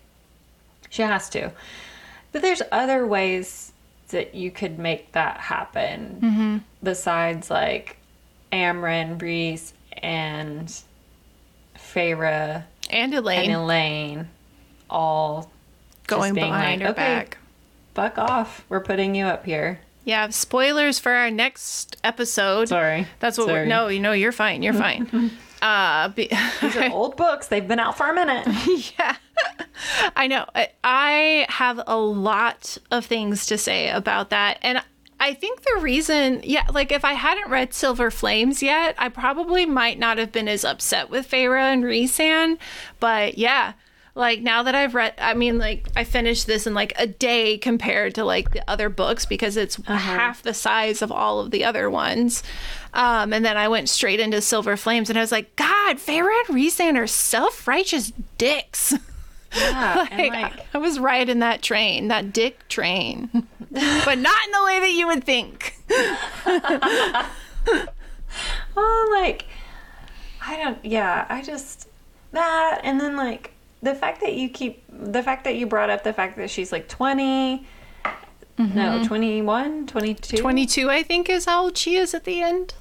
She has to. But there's other ways that you could make that happen besides like Amren, Rhys, and Feyre and Elain. and Elain all going behind like, her okay, back Fuck off. We're putting you up here. Yeah, spoilers for our next episode. Sorry. That's what we're no, you know, you're fine. You're fine. uh be, These are old books. They've been out for a minute. yeah. I know. I, I have a lot of things to say about that and I think the reason, yeah, like if I hadn't read Silver Flames yet, I probably might not have been as upset with Feyre and Rhysand. But yeah, like now that I've read, I mean, like I finished this in like a day compared to like the other books because it's half the size of all of the other ones. Um, and then I went straight into Silver Flames and I was like, God, Feyre and Rhysand are self righteous dicks. Yeah, and like, like I was riding that train, that dick train, but not in the way that you would think. Oh, like I don't. Yeah, I just that, and then like the fact that you keep the fact that you brought up the fact that she's like 20 no mm-hmm. 21 22 22, I think, is how old she is at the end.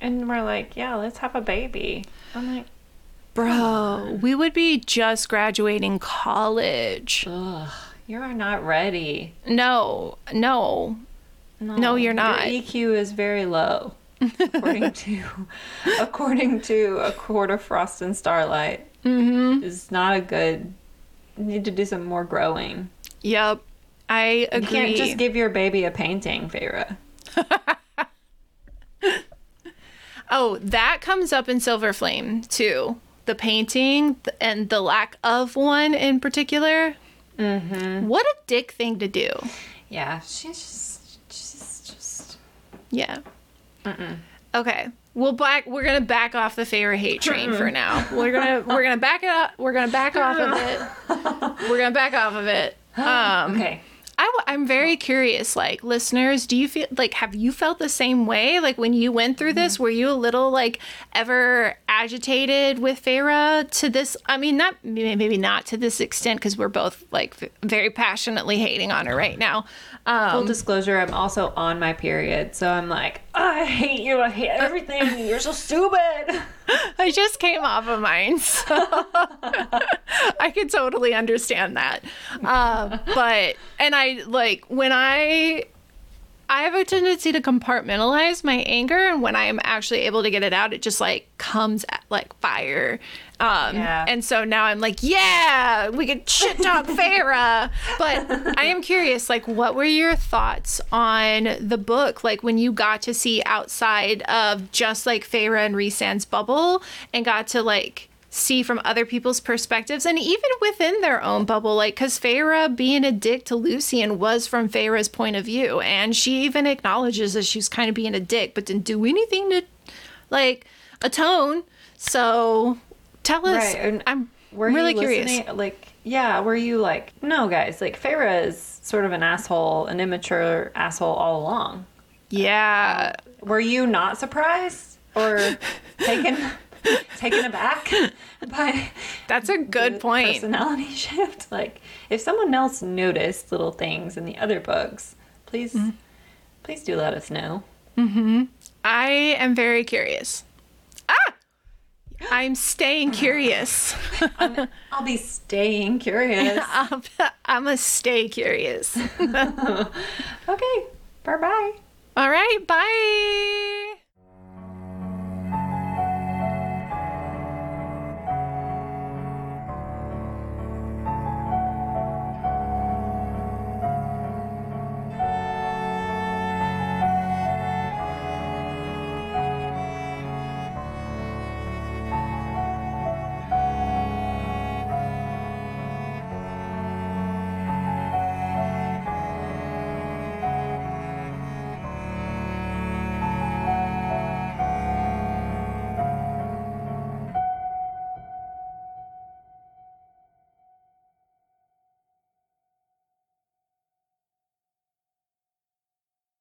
and we're like yeah let's have a baby i'm like Bro, we would be just graduating college. ugh you are not ready No, no. No, you're not. your eq is very low according to according to a court of frost and starlight mm-hmm. is not a good you need to do some more growing Yep. I agree. you can't just give your baby a painting Feyre. oh, that comes up in Silver Flame too. The painting and the lack of one in particular. Mm-hmm. What a dick thing to do. Yeah, she's just, she's just. Yeah. Okay. We'll back. We're gonna back off the Feyre hate train for now. We're gonna we're gonna back it up. We're gonna back off of it. We're gonna back off of it. Um, Okay. I, am very curious. Like listeners, do you feel like have you felt the same way? Like when you went through this, were you a little like ever agitated with Feyre to this? I mean, not maybe not to this extent because we're both like very passionately hating on her right now. Um, Full disclosure, I'm also on my period, so I'm like, I hate you. I hate everything. You're so stupid. I just came off of mine, so I could totally understand that. Uh, but and I like when I I have a tendency to compartmentalize my anger, and when I am actually able to get it out, it just like comes at like fire. Um, Yeah. And so now I'm like, yeah, we could shit talk Feyre. But I am curious, like, what were your thoughts on the book? Like, when you got to see outside of just like Feyre and Rhysand's bubble and got to like see from other people's perspectives and even within their own bubble, like, because Feyre being a dick to Lucien was from Feyre's point of view. And she even acknowledges that she's kind of being a dick, but didn't do anything to like atone. So tell us. Right, and I'm Were really curious. Like, yeah, were you like, no, guys, like, Feyre is sort of an asshole, an immature asshole all along. Yeah. Were you not surprised or taken taken aback by That's a good point. Personality shift. Like, if someone else noticed little things in the other books, please, Mm-hmm. please do let us know. mm-hmm. I am very curious. Ah! I'm staying curious. I'll be staying curious. I'm, I'm a stay curious. okay, bye bye. All right, bye.